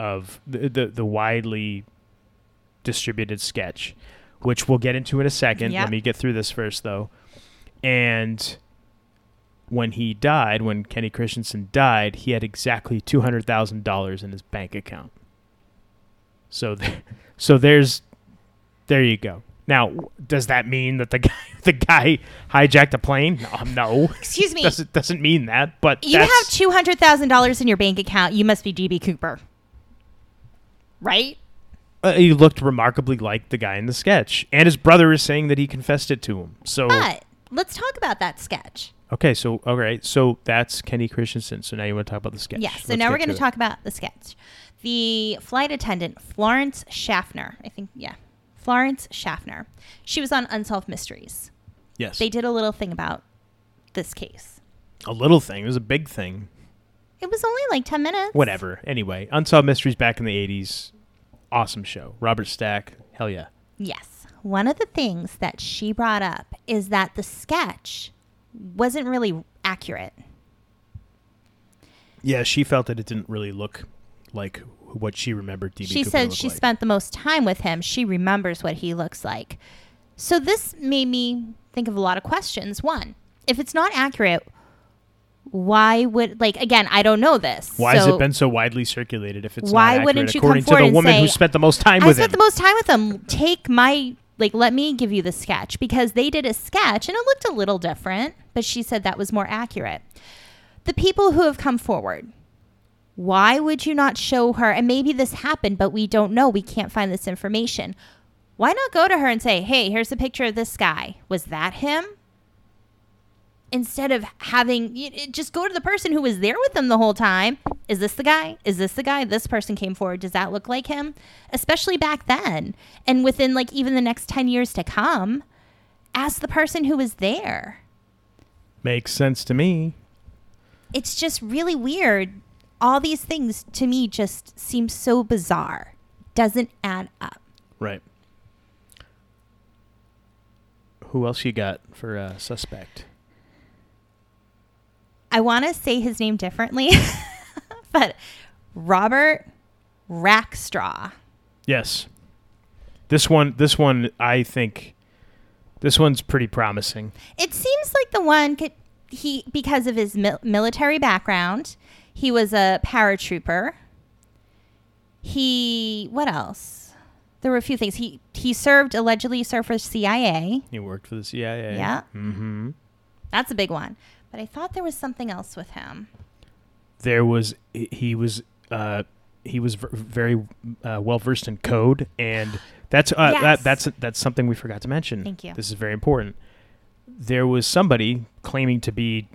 of the, the, the widely distributed sketch, which we'll get into in a second.
Yep.
Let me get through this first, though. And when he died, when Kenny Christensen died, he had exactly two hundred thousand dollars in his bank account. So, th- so there's, there you go. Now, does that mean that the guy, the guy hijacked a plane? No, no.
Excuse me.
doesn't doesn't mean that. But
You have two hundred thousand dollars in your bank account. You must be DB Cooper, right?
uh, he looked remarkably like the guy in the sketch, and his brother is saying that he confessed it to him. So,
But let's talk about that sketch.
okay, so all right, so that's Kenny Christensen. So now you want to talk about the sketch?
Yes. So
Let's
now we're going to talk about the sketch. The flight attendant Florence Schaffner. I think yeah, Florence Schaffner. She was on Unsolved Mysteries.
Yes,
They did a little thing about this case.
a little thing. It was a big thing.
It was only like ten minutes.
Whatever. Anyway, Unsolved Mysteries back in the '80s. Awesome show. Robert Stack. Hell yeah.
Yes. One of the things that she brought up is that the sketch wasn't really accurate.
Yeah, she felt that it didn't really look like what she remembered DB
she
Cooper
said she
like.
spent the most time with him. She remembers what he looks like. So this made me think of a lot of questions. One, if it's not accurate, why would like again? I don't know this.
Why has it been so widely circulated if it's
Why
not
wouldn't you come
according to
forward
the
and
woman who spent the most time
I
with
spent
him?
the most time with them. Take my like, let me give you the sketch because they did a sketch and it looked a little different, but she said that was more accurate. The people who have come forward, why would you not show her? And maybe this happened, but we don't know. We can't find this information. Why not go to her and say, hey, here's a picture of this guy. Was that him? Instead of having, just go to the person who was there with them the whole time. Is this the guy? Is this the guy? This person came forward. Does that look like him? Especially back then. And within like even the next 10 years to come, ask the person who was there.
Makes sense to me.
It's just really weird. All these things to me just seem so bizarre. Doesn't add up.
Right. Who else you got for uh, suspect?
I want to say his name differently, but Robert Rackstraw.
Yes. This one, this one, I think, this one's pretty promising.
It seems like the one could, he because of his mil- military background, he was a paratrooper. He what else? There were a few things. He he served allegedly served for CIA.
He worked for the CIA.
Yeah.
Mm-hmm.
That's a big one. But I thought there was something else with him.
There was he- was uh, he was ver- very uh, well versed in code, and that's uh,
Yes.
that that's that's something we forgot to mention.
Thank you.
This is very important. There was somebody claiming to be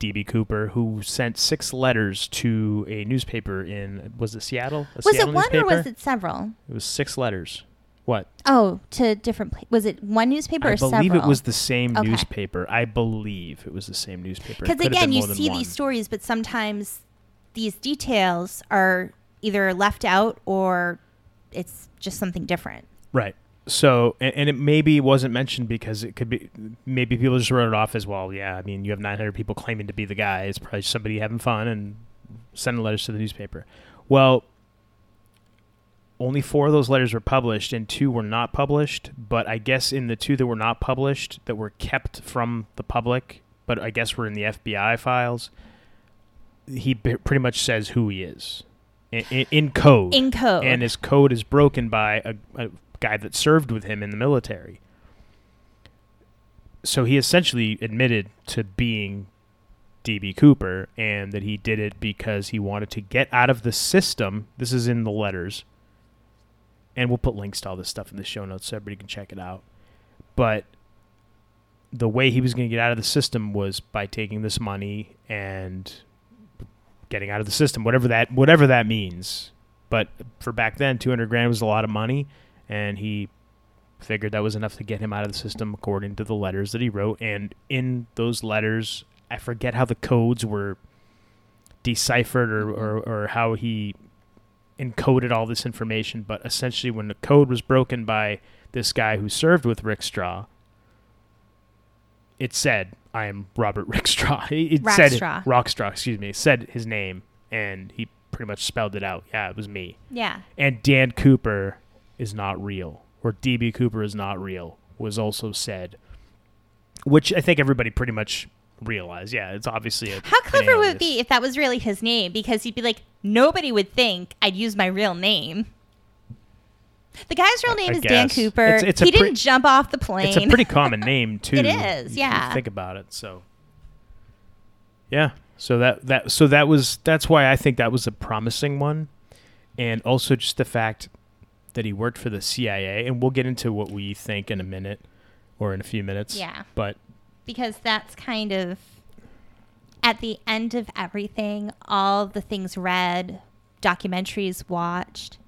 DB Cooper who sent six letters to a newspaper in was it Seattle? A
Was
Seattle
it one
newspaper?
or was it several?
It was six letters. What?
Oh, to different. Pla- was it one newspaper
I
or several?
I believe it was the same
Okay.
newspaper. I believe it was the same newspaper.
Because again, you see
one.
these stories, but sometimes these details are either left out or it's just something different.
Right. So, and, and it maybe wasn't mentioned because it could be, maybe people just wrote it off as well. Yeah, I mean, you have 900 people claiming to be the guy. It's probably somebody having fun and sending letters to the newspaper. Well, only four of those letters were published and two were not published. But I guess in the two that were not published, that were kept from the public, but I guess were in the FBI files, he b- pretty much says who he is in, in, in code
In code.
and his code is broken by a, a guy that served with him in the military. So he essentially admitted to being DB Cooper and that he did it because he wanted to get out of the system. This is in the letters. And we'll put links to all this stuff in the show notes so everybody can check it out. But the way he was going to get out of the system was by taking this money and getting out of the system, whatever that whatever that means. But for back then, 200 grand was a lot of money, and he figured that was enough to get him out of the system, according to the letters that he wrote. And in those letters, I forget how the codes were deciphered or, or, mm-hmm. or how he encoded all this information. But essentially, when the code was broken by this guy who served with Rick Straw, it said, "I am Robert Rickstraw." It it said
Rackstraw.
Rockstraw, excuse me. It said his name, and he pretty much spelled it out. Yeah, it was me.
yeah.
And Dan Cooper is not real, or DB Cooper is not real, was also said, which I think everybody pretty much realized. Yeah, it's obviously a
How clever would it be if that was really his name? Because he'd be like, nobody would think I'd use my real name. The guy's real name
I
is Dan. Cooper.
It's- it's
he
pre-
didn't jump off the plane.
It's a pretty common name too.
It is, yeah.
think about it. So, yeah. So that that so that was that's why I think that was a promising one, and also just the fact that he worked for the CIA, and we'll get into what we think in a minute or in a few minutes.
Yeah.
But
because that's kind of at the end of everything, all the things read, documentaries watched.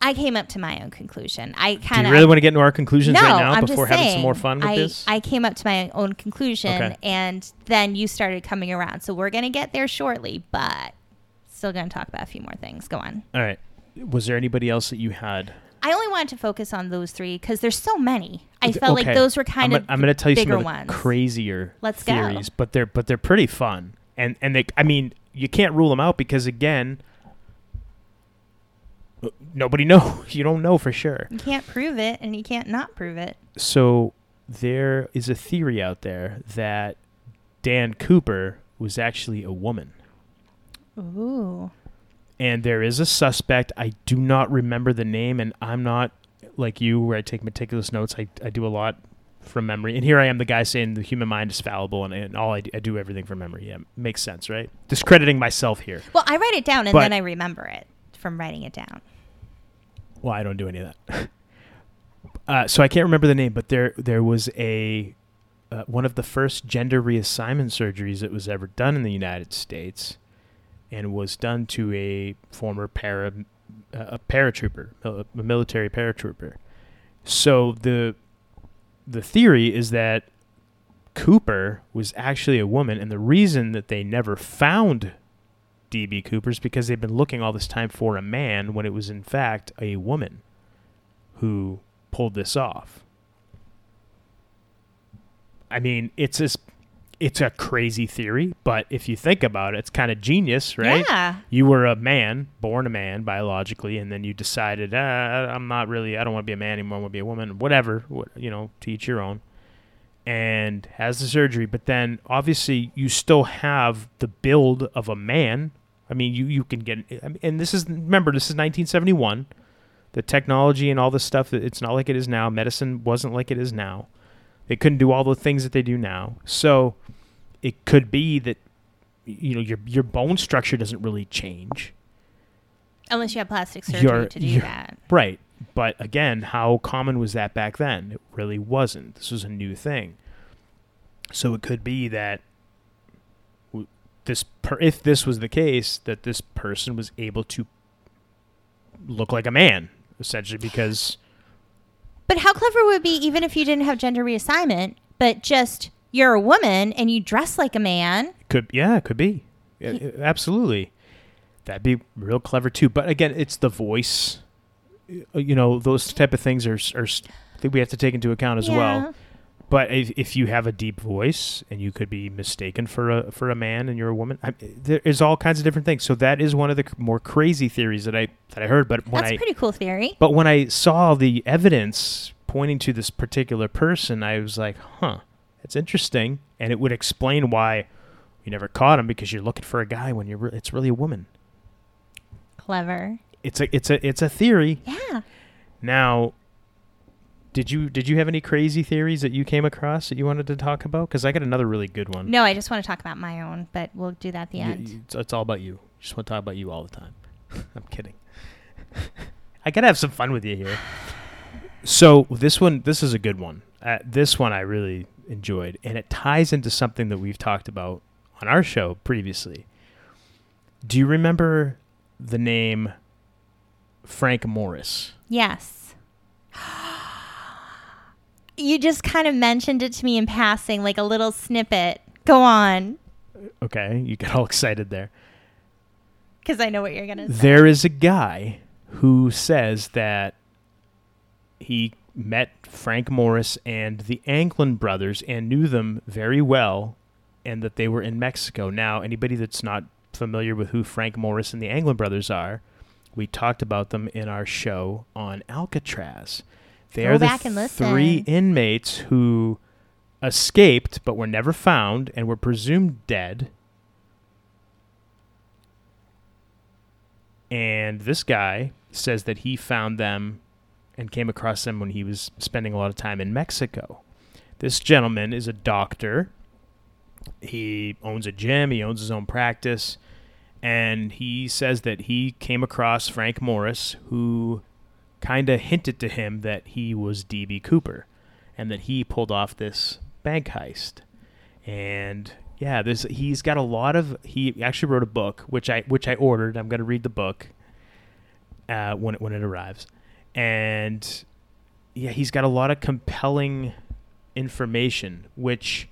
I came up to my own conclusion. I kind of
really want to get into our conclusions
no,
right now
I'm
before
just
having some more fun with
I,
this?
I came up to my own conclusion,
Okay.
and then you started coming around. So we're gonna get there shortly, but still gonna talk about a few more things. Go on.
All right. Was there anybody else that you had?
I only wanted to focus on those three because there's so many. I felt
Okay.
like those were kind
I'm,
of
gonna- I'm going to tell you some of the
ones.
crazier
Let's go.
theories, but they're but they're pretty fun. And and they I mean, you can't rule them out because again, uh, nobody knows. You don't know for sure.
You can't prove it, and you can't not prove it.
So there is a theory out there that Dan Cooper was actually a woman.
Ooh.
And there is a suspect. I do not remember the name, and I'm not like you, where I take meticulous notes. I, I do a lot from memory. And here I am, the guy saying the human mind is fallible, and, and all I do, I do everything from memory. Yeah, makes sense, right? Discrediting myself here.
Well, I write it down, and
But-
then I remember it from writing it down.
Well, I don't do any of that. uh, so I can't remember the name, but there there was a uh, one of the first gender reassignment surgeries that was ever done in the United States, and was done to a former para uh, a paratrooper, a military paratrooper. So the the theory is that Cooper was actually a woman, and the reason that they never found DB Cooper is because they've been looking all this time for a man when it was in fact a woman who pulled this off. I mean, it's this it's a crazy theory, but if you think about it, it's kind of genius, right?
Yeah.
You were a man, born a man biologically, and then you decided, uh, I'm not really, I don't want to be a man anymore, I want to be a woman, whatever, what, you know, to each your own. And has the surgery, but then obviously you still have the build of a man. I mean, you, you can get, I mean, and this is, remember, this is 1971. The technology and all this stuff, it's not like it is now. Medicine wasn't like it is now. They couldn't do all the things that they do now. So it could be that you know your your bone structure doesn't really change.
Unless you have plastic surgery
You're-
to do
you're-
that.
Right. But again, how common was that back then? It really wasn't. This was a new thing. So it could be that this per- if this was the case that this person was able to look like a man essentially because
But how clever would it be even if you didn't have gender reassignment, but just you're a woman and you dress like a man?
Could yeah, it could be. Yeah, yeah, absolutely. That'd be real clever too. But again, it's the voice. Uh, You know, those type of things are are I think we have to take into account as well. But if, if you have a deep voice and you could be mistaken for a for a man and you're a woman, I, there is all kinds of different things. So that is one of the more crazy theories that I that I heard. But when
That's
I
a pretty cool theory.
but when I saw the evidence pointing to this particular person, I was like, huh, that's interesting. And it would explain why you never caught him because you're looking for a guy when you're re- it's really a woman.
Clever.
It's a it's a it's a theory.
Yeah.
Now, did you did you have any crazy theories that you came across that you wanted to talk about? Because I got another really good one.
No, I just want to talk about my own, but we'll do that at the
You-
end.
you- it's, it's all about you. Just want to talk about you all the time. I'm kidding. I gotta have some fun with you here. So this one, this is a good one. Uh, this one I really enjoyed, and it ties into something that we've talked about on our show previously. Do you remember the name Frank Morris?
Yes. You just kind of mentioned it to me in passing, like a little snippet. Go on,
Okay, you get all excited there.
because I know what you're going to say.
There is a guy who says that he met Frank Morris and the Anglin brothers and knew them very well and that they were in Mexico. Now, anybody that's not familiar with who Frank Morris and the Anglin brothers are, we talked about them in our show on Alcatraz. They
Go
are the
back and listen.
three inmates who escaped but were never found and were presumed dead. And this guy says that he found them and came across them when he was spending a lot of time in Mexico. This gentleman is a doctor. He owns a gym, he owns his own practice, and he says that he came across Frank Morris, who kind of hinted to him that he was DB Cooper and that he pulled off this bank heist. And yeah, there's he's got a lot of he actually wrote a book which I which I ordered. I'm going to read the book uh, when it when it arrives. And yeah, he's got a lot of compelling information which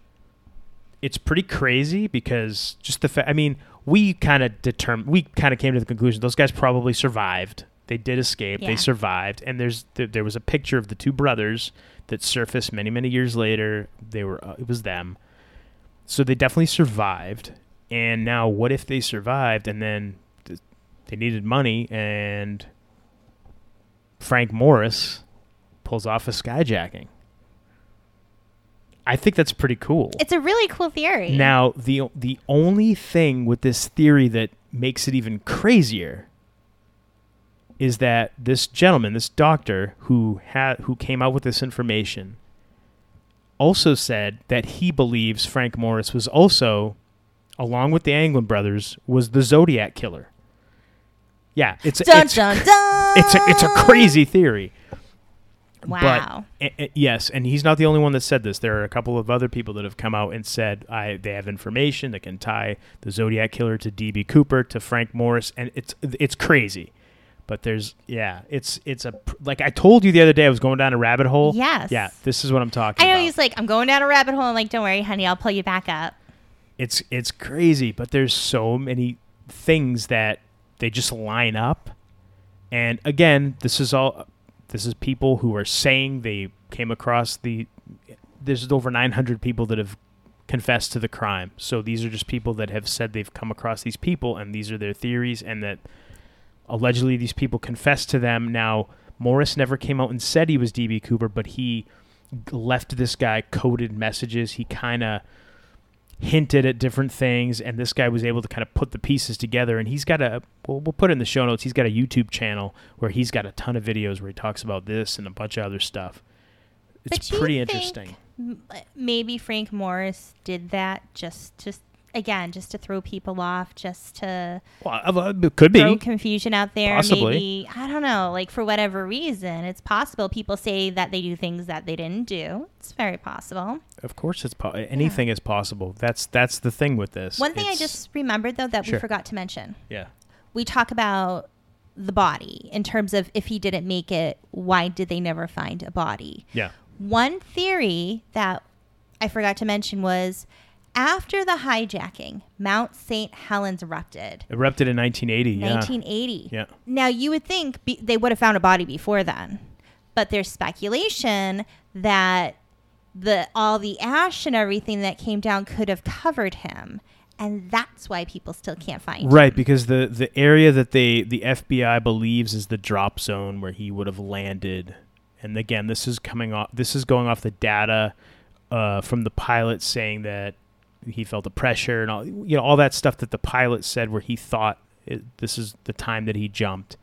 it's pretty crazy because just the fact I mean, we kind of determined we kind of came to the conclusion those guys probably survived. They did escape.
Yeah.
They survived, and there's there, there was a picture of the two brothers that surfaced many many years later. They were uh, it was them, so they definitely survived. And now, what if they survived and then th- they needed money and Frank Morris pulls off a skyjacking. I think that's pretty cool.
It's a really cool theory.
Now, the the only thing with this theory that makes it even crazier is that this gentleman, this doctor who had who came out with this information, also said that he believes Frank Morris was also, along with the Anglin brothers, was the Zodiac killer. Yeah, it's
dun,
it's
dun, dun.
it's a it's a crazy theory.
Wow.
But a- a- yes, and he's not the only one that said this. There are a couple of other people that have come out and said I they have information that can tie the Zodiac killer to DB Cooper to Frank Morris, and it's it's crazy. But there's yeah, it's it's a like I told you the other day I was going down a rabbit hole.
Yes.
Yeah, this is what I'm talking
I know
about.
he's like, I'm going down a rabbit hole. I'm like, don't worry, honey, I'll pull you back up.
it's it's crazy, but there's so many things that they just line up. And again, this is all this is people who are saying they came across the there's over 900 people that have confessed to the crime. So these are just people that have said they've come across these people and these are their theories and that allegedly these people confessed to them. Now, Morris never came out and said he was DB Cooper, but he left this guy coded messages. He kind of hinted at different things, and this guy was able to kind of put the pieces together. And he's got a, we'll, we'll put it in the show notes, he's got a YouTube channel where he's got a ton of videos where he talks about this and a bunch of other stuff. It's pretty interesting.
maybe Frank Morris did that just just again just to throw people off, just to
Well, uh, it could be.
throw confusion out there.
Possibly.
Maybe I don't know, like for whatever reason, it's possible. People say that they do things that they didn't do. It's very possible.
Of course, it's po- anything is possible. That's that's the thing with this.
One thing I just remembered though that
Sure.
we forgot to mention.
yeah.
We talk about the body in terms of if he didn't make it, why did they never find a body?
Yeah.
One theory that I forgot to mention was after the hijacking, Mount St. Helens erupted.
Erupted in 1980.
1980.
Yeah.
Now you would think be, they would have found a body before then, but there's speculation that the all the ash and everything that came down could have covered him, and that's why people still can't find him.
Right,
him.
because the the area that they the FBI believes is the drop zone where he would have landed, and again, this is coming off. This is going off the data uh, from the pilot saying that he felt the pressure and all you know all that stuff that the pilot said where he thought it, this is the time that he jumped.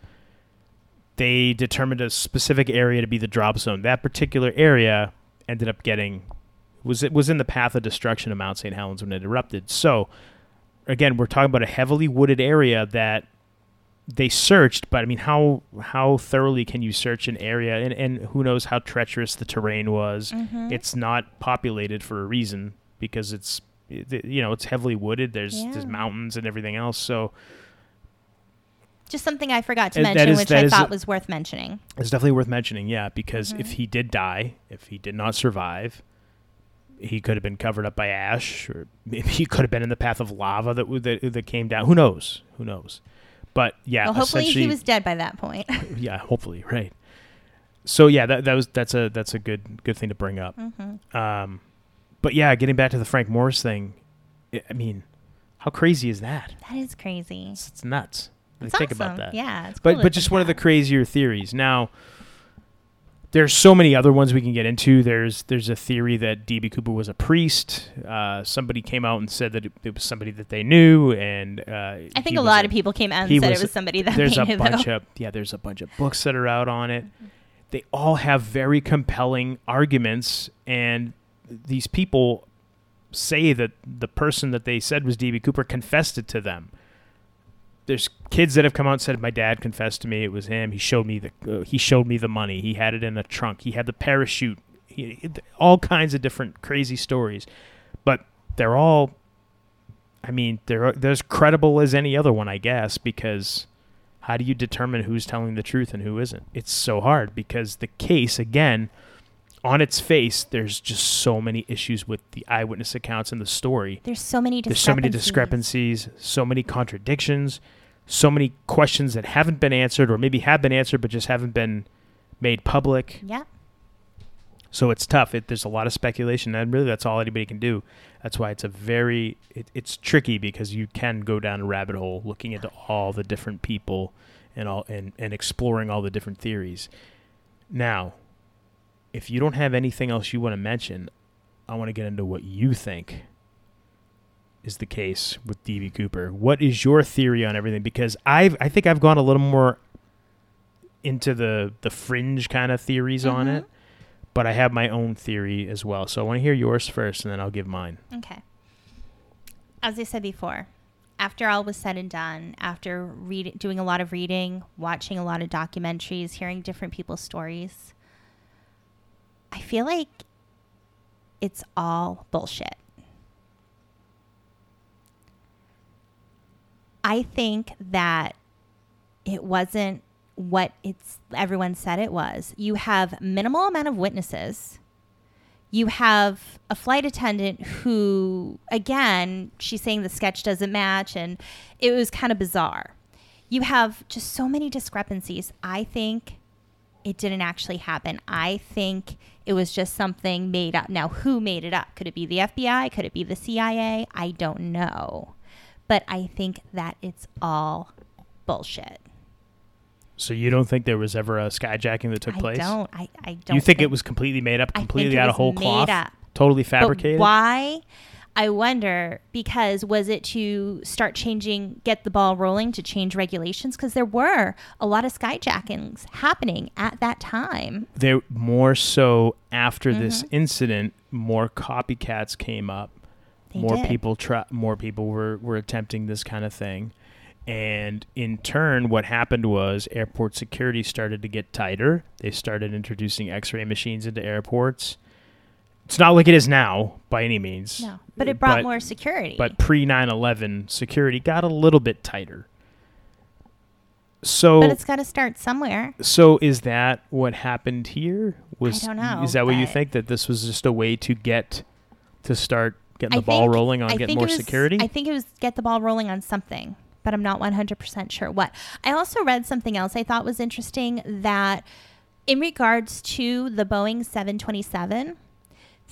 They determined a specific area to be the drop zone. That particular area ended up getting was it was in the path of destruction of Mount St. Helens when it erupted. So again, we're talking about a heavily wooded area that they searched, but I mean, how how thoroughly can you search an area? And, and who knows how treacherous the terrain was?
Mhm.
It's not populated for a reason because it's it- you know it's heavily wooded. There's there's mountains and everything else. So
Just something I forgot to mention,
is-
which I thought
a-
was worth mentioning.
it's definitely worth mentioning. Yeah, because
Mhm.
if he did die, if he did not survive. He could have been covered up by ash, or maybe he could have been in the path of lava that that, that came down. Who knows? Who knows? But yeah,
well, hopefully he was dead by that point.
yeah, hopefully, right. So yeah, that that was that's a that's a good good thing to bring up.
hmm
Um, but yeah, getting back to the Frank Morris thing, I I mean, how crazy is that?
That is crazy.
It's, it's nuts.
It's
think
awesome.
about that.
Yeah, it's
But
cool to
but just one of the crazier theories. Now, there's so many other ones we can get into. There's there's a theory that DB Cooper was a priest. Uh, somebody came out and said that it, it was somebody that they knew, and uh,
I think a lot of people came out and said
was-
it was somebody that
there's
they
a
knew.
bunch
though.
of yeah there's a bunch of books that are out on it they all have very compelling arguments and these people say that the person that they said was db cooper confessed it to them. There's kids that have come out and said my dad confessed to me. It was him. He showed me the uh, he showed me the money. He had it in a trunk. He had the parachute. He, all kinds of different crazy stories. But they're all I mean, they're they're as credible as any other one, I guess, because how do you determine who's telling the truth and who isn't? It's so hard because the case, again, on its face, there's just so many issues with the eyewitness accounts and the story.
There's so many
There's so many discrepancies, so many contradictions, so many questions that haven't been answered or maybe have been answered but just haven't been made public.
Yeah.
So it's tough. It, there's a lot of speculation, and really, that's all anybody can do. That's why it's a very it, it's tricky because you can go down a rabbit hole looking into all the different people and all and, and exploring all the different theories. Now, if you don't have anything else you want to mention, I want to get into what you think is the case with DB Cooper. What is your theory on everything? Because I've I think I've gone a little more into the the fringe kind of theories on
Mhm.
it, but I have my own theory as well. So I want to hear yours first, and then I'll give mine.
Okay. As I said before, after all was said and done, after read, doing a lot of reading, watching a lot of documentaries, hearing different people's stories, I feel like it's all bullshit. I think that it wasn't what it's everyone said it was. You have minimal amount of witnesses you have a flight attendant who again she's saying the sketch doesn't match and it was kind of bizarre you have just so many discrepancies i think it didn't actually happen i think it was just something made up now who made it up could it be the fbi could it be the cia i don't know but i think that it's all bullshit
So you don't think there was ever a skyjacking that took
i
place?
I don't i, I don't
you think, it was completely made up,
think
completely out of whole cloth,
up.
totally
But
fabricated?
why? I wonder because was it to start changing, get the ball rolling to change regulations? Because there were a lot of skyjackings happening at that time.
There more so after this
Mm-hmm.
incident, more copycats came up.
They
more
did.
people try, more people were, were attempting this kind of thing. And in turn, what happened was airport security started to get tighter. They started introducing X-ray machines into airports. It's not like it is now by any means.
No, but it brought
but-
more security.
But pre 9/11, security got a little bit tighter. So
But it's got to start somewhere.
so is that what happened here? Was I
don't know,
is that what you think that this was just a way to get to start getting
I
the ball
think-
rolling on
I
getting more
was,
security?
I think it was get the ball rolling on something, but I'm not 100% sure what. I also read something else I thought was interesting that in regards to the Boeing 727,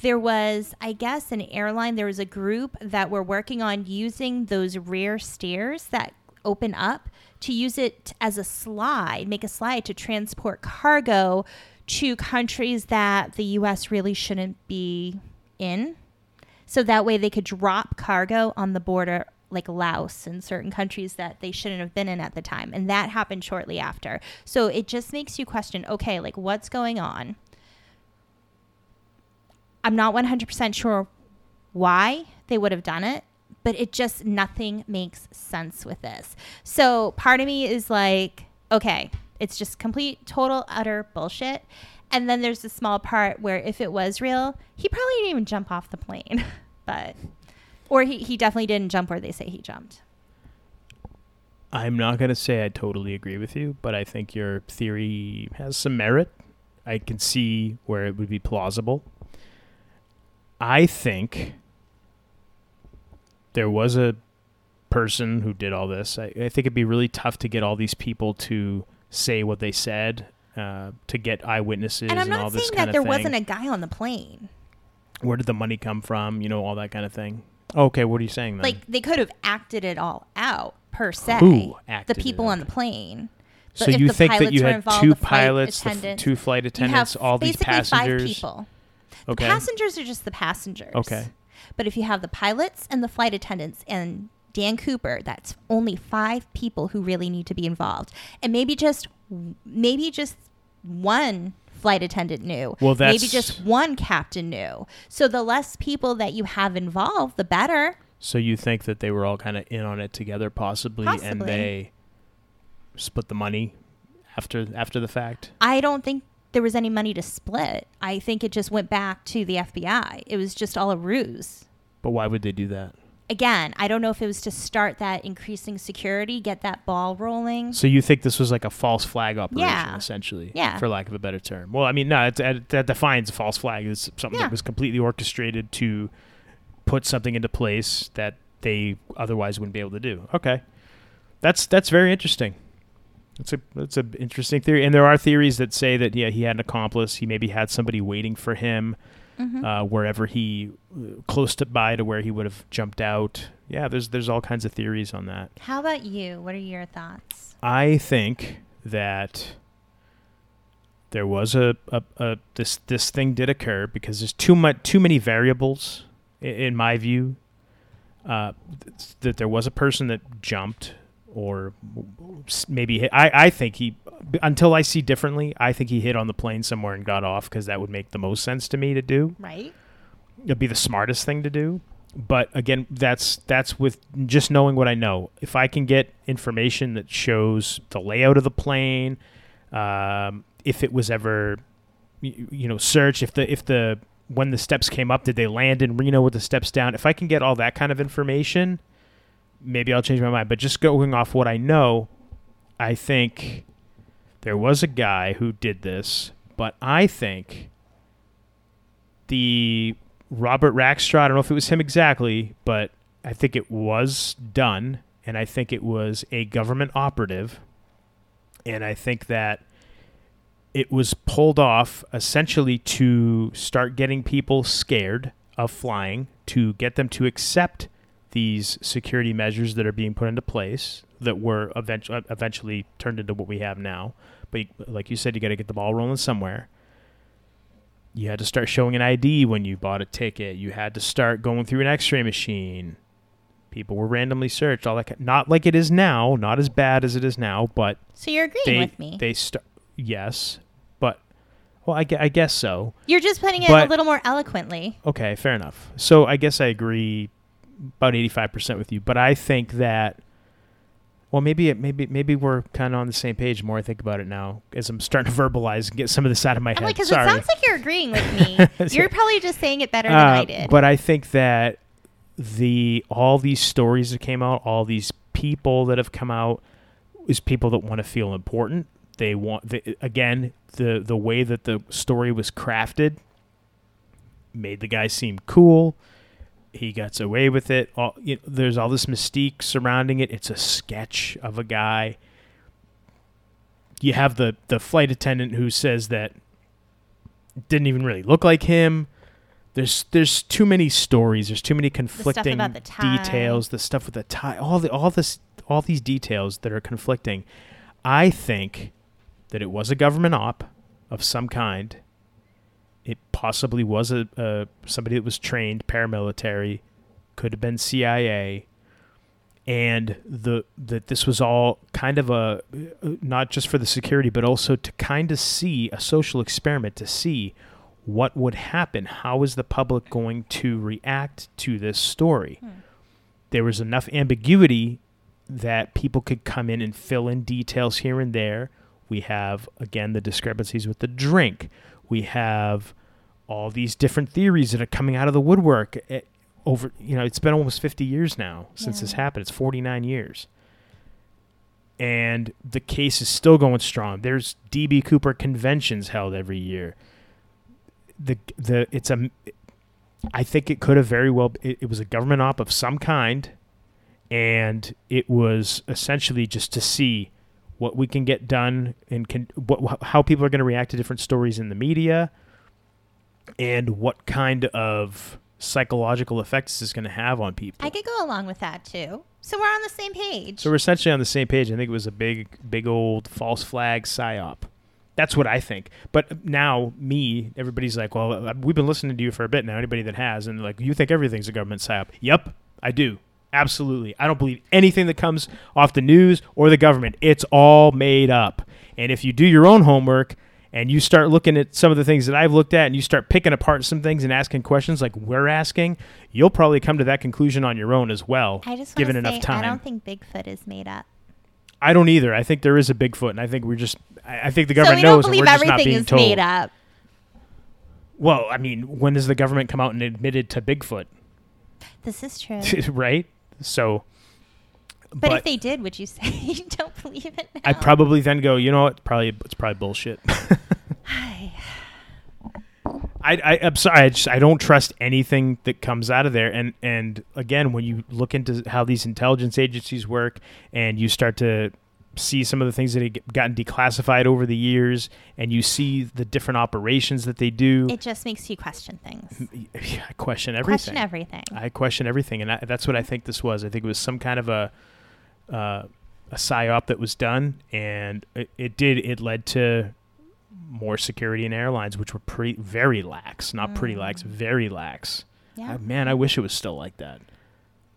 there was, I guess, an airline, there was a group that were working on using those rear stairs that open up to use it as a slide, make a slide to transport cargo to countries that the US really shouldn't be in. So that way they could drop cargo on the border like Laos and certain countries that they shouldn't have been in at the time. And that happened shortly after. So it just makes you question, okay, like what's going on? I'm not 100% sure why they would have done it, but it just nothing makes sense with this. So part of me is like, okay, it's just complete, total, utter bullshit. And then there's the small part where if it was real, he probably didn't even jump off the plane, but or he, he definitely didn't jump where they say he jumped.
I'm not going to say I totally agree with you, but I think your theory has some merit. I can see where it would be plausible. I think there was a person who did all this. I, I think it'd be really tough to get all these people to say what they said, uh, to get eyewitnesses
and I'm
all
not
this
saying
kind
that there wasn't a guy on the plane.
Where did the money come from? You know, all that kind of thing. Okay, what are you saying then?
Like they could have acted it all out per se.
Who acted
the people on the plane.
so
But if
you
the
think that you had two
flight
pilots, the f- two flight attendants, all these passengers?
five people.
Okay.
The passengers are just the passengers.
Okay.
But if you have the pilots and the flight attendants and Dan Cooper, that's only five people who really need to be involved. And maybe just maybe just one flight attendant knew.
Well, that's maybe
just one captain knew. So the less people that you have involved, the better.
So you think that they were all kind of in on it together, possibly, and they split the money after after the fact?
I don't think there was any money to split. I think it just went back to the FBI. It was just all a ruse.
But why would they do that?
Again, I don't know if it was to start that increasing security, get that ball rolling.
So you think this was like a false flag operation,
Yeah.
essentially,
Yeah.
for lack of a better term? Well, I mean, no, it, that defines a false flag. It's something
Yeah.
that was completely orchestrated to put something into place that they otherwise wouldn't be able to do. Okay, that's that's very interesting. That's a that's an interesting theory, and there are theories that say that yeah, he had an accomplice. He maybe had somebody waiting for him.
Mhm.
uh, wherever he uh, close to by to where he would have jumped out. Yeah, there's there's all kinds of theories on that.
How about you? What are your thoughts?
I think that there was a, a, a this this thing did occur because there's too much too many variables i- in my view. Uh, th- that there was a person that jumped or maybe hit. I I think he until I see differently. I think he hit on the plane somewhere and got off because that would make the most sense to me to do
Right.
it'd be the smartest thing to do but again that's that's with just knowing what i know if i can get information that shows the layout of the plane um, if it was ever you, you know search if the if the when the steps came up did they land in reno with the steps down if i can get all that kind of information maybe i'll change my mind but just going off what i know i think there was a guy who did this but i think the Robert Rackstraw, I don't know if it was him exactly, but I think it was done, and I think it was a government operative, and I think that it was pulled off essentially to start getting people scared of flying, to get them to accept these security measures that are being put into place that were eventually uh, eventually turned into what we have now. But like you said, you got to get the ball rolling somewhere you had to start showing an ID when you bought a ticket. You had to start going through an X-ray machine. People were randomly searched. All that, not like it is now, not as bad as it is now, but
So you're agreeing
they
with me.
they start. Yes, but well, I, I guess so.
you're just putting it
but-
a little more eloquently.
Okay, fair enough. So I guess I agree about eighty-five percent with you, but I think that. Well, maybe it, maybe maybe we're kind of on the same page. The more I think about it now, as I'm starting to verbalize and get some of this out of my
I'm
head.
like, because it sounds like you're agreeing with me. you're probably just saying it better than I
Uh,
did.
But I think that the all these stories that came out, all these people that have come out, is people that want to feel important. They want the, again the the way that the story was crafted made the guy seem cool. He gets away with it. All, you know, there's all this mystique surrounding it. It's a sketch of a guy. You have the the flight attendant who says that didn't even really look like him there's there's too many stories there's too many conflicting
the tie.
details the stuff with the tie all the all this all these details that are conflicting i think that it was a government op of some kind it possibly was a, a somebody that was trained paramilitary could have been cia and the that this was all kind of a not just for the security but also to kind of see a social experiment to see what would happen. How is the public going to react to this story?
Hmm.
there was enough ambiguity that people could come in and fill in details here and there. We have again the discrepancies with the drink we have all these different theories that are coming out of the woodwork eh, over you know it's been almost 50 years now since
Yeah.
this happened. It's 49 years. And the case is still going strong. There's db cooper conventions held every year. The the it's a i think it could have very well it, it was a government op of some kind and it was essentially just to see what we can get done and can what how people are going to react to different stories in the media and what kind of psychological effects this is going to have on people.
I could go along with that too. So we're on the same page.
so we're essentially on the same page. I think it was a big, big old false flag psyop. That's what I think. But now, me, everybody's like, "Well, uh, we've been listening to you for a bit now." Anybody that has, and like, you think everything's a government psyop? Yep, I do. Absolutely. I don't believe anything that comes off the news or the government. It's all made up. And if you do your own homework and you start looking at some of the things that I've looked at and you start picking apart some things and asking questions like we're asking, you'll probably come to that conclusion on your own as well,
I just
given enough
say
time.
I don't think Bigfoot is made up.
I don't either. I think there is a Bigfoot, and I think we're just. I think the
So
government
don't
knows, and we're just not
everything
being
is
told.
made up.
Well, I mean, when does the government come out and admitted to Bigfoot?
This is true.
right? So,
But,
but,
if they did, would you say you don't believe it now?
I'd probably then go. You know what? Probably it's probably bullshit. I, I I'm sorry. I just I don't trust anything that comes out of there. And and again, when you look into how these intelligence agencies work, and you start to see some of the things that had gotten declassified over the years, and you see the different operations that they do.
It just makes you question things.
I question everything.
Question everything.
I question everything, and I, that's what I think this was. I think it was some kind of a uh, a psyop that was done, and it, it did. It led to more security in airlines, which were pretty very lax, not pretty lax, very lax.
yeah.
Man, I wish it was still like that.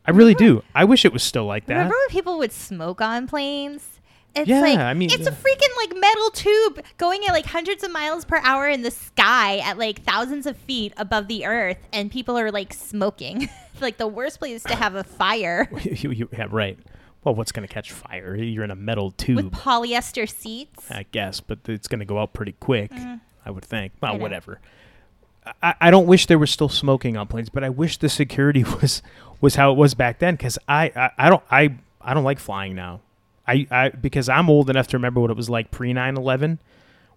I really do. I wish it was still like that.
Remember when people would smoke on planes? It's
Yeah,
like
I mean,
it's a freaking like metal tube going at like hundreds of miles per hour in the sky at like thousands of feet above the earth, and people are like smoking. like the worst place to have a fire
You- you- yeah, right. Well, what's going to catch fire? You're in a metal tube.
with polyester seats.
I guess, but it's going to go out pretty quick. I would think. Well,
Mm. I
whatever. I, I don't wish there was still smoking on planes, but I wish the security was was how it was back then. Because I, I I don't I I don't like flying now. I, I because I'm old enough to remember what it was like pre 9/11,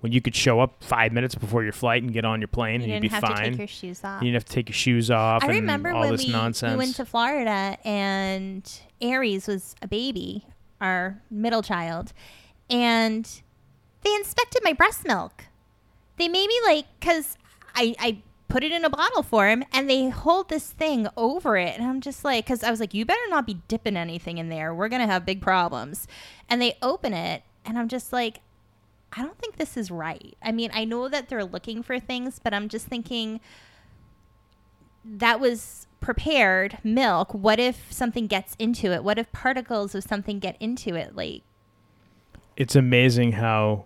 when you could show up five minutes before your flight and get on your plane
You
and you'd be fine.
You didn't have to take your shoes off.
you didn't have to take your shoes off.
I
and
remember
all
when
this
we,
nonsense.
we went to Florida and Aries was a baby, our middle child, and they inspected my breast milk. They made me like, because I, I put it in a bottle for him and they hold this thing over it. And I'm just like, because I was like, you better not be dipping anything in there. We're to have big problems. And they open it and I'm just like, I don't think this is right. I mean, I know that they're looking for things, but I'm just thinking that was prepared milk. What if something gets into it? What if particles of something get into it? Like,
it's amazing how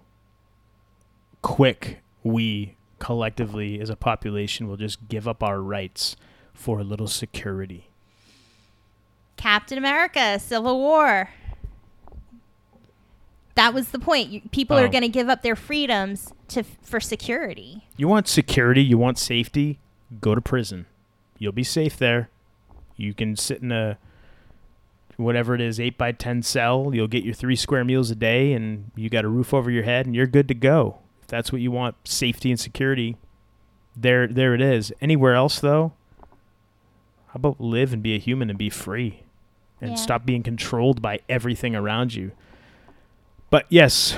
quick we collectively as a population will just give up our rights for a little security.
Captain America, Civil War. That was the point. You, people are
Oh.
going to give up their freedoms to for security.
You want security, you want safety, go to prison. You'll be safe there. You can sit in a whatever it is, eight by ten cell. You'll get your three square meals a day and you got a roof over your head and you're good to go. If that's what you want, safety and security, there there it is. Anywhere else though, how about live and be a human and be free? And
Yeah.
stop being controlled by everything around you. But yes,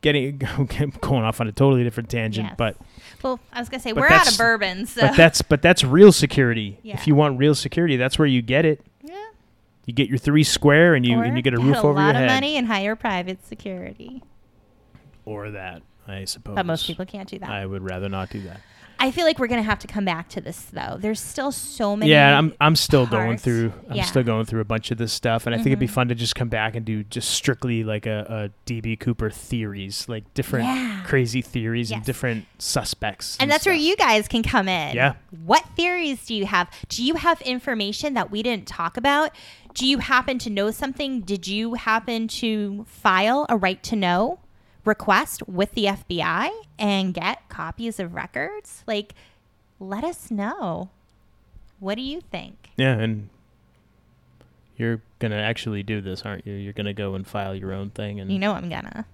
getting going off on a totally different tangent,
Yes.
but
Well, I was going to say we're out of bourbon, so
but that's but that's real security.
Yeah.
If you want real security, that's where you get it.
yeah.
You get your three square and you
Or
and you get a
get
roof
a
over your head.
A lot of money and hire private security.
Or that, I suppose.
But most people can't do that.
I would rather not do that.
I feel like we're going to have to come back to this though. There's still so many
yeah, I'm I'm still going through I'm
Yeah.
still going through a bunch of this stuff and I think it'd be
Mhm.
fun to just come back and do just strictly like a, a DB Cooper theories, like different
Yeah.
crazy theories and different suspects.
And that's where you guys can come in.
Yeah.
What theories do you have? Do you have information that we didn't talk about? Do you happen to know something? Did you happen to file a right to know request with the FBI and get copies of records? Like, let us know. What do you think?
Yeah, and you're gonna actually do this, aren't you? You're gonna go and file your own thing and
You know I'm gonna.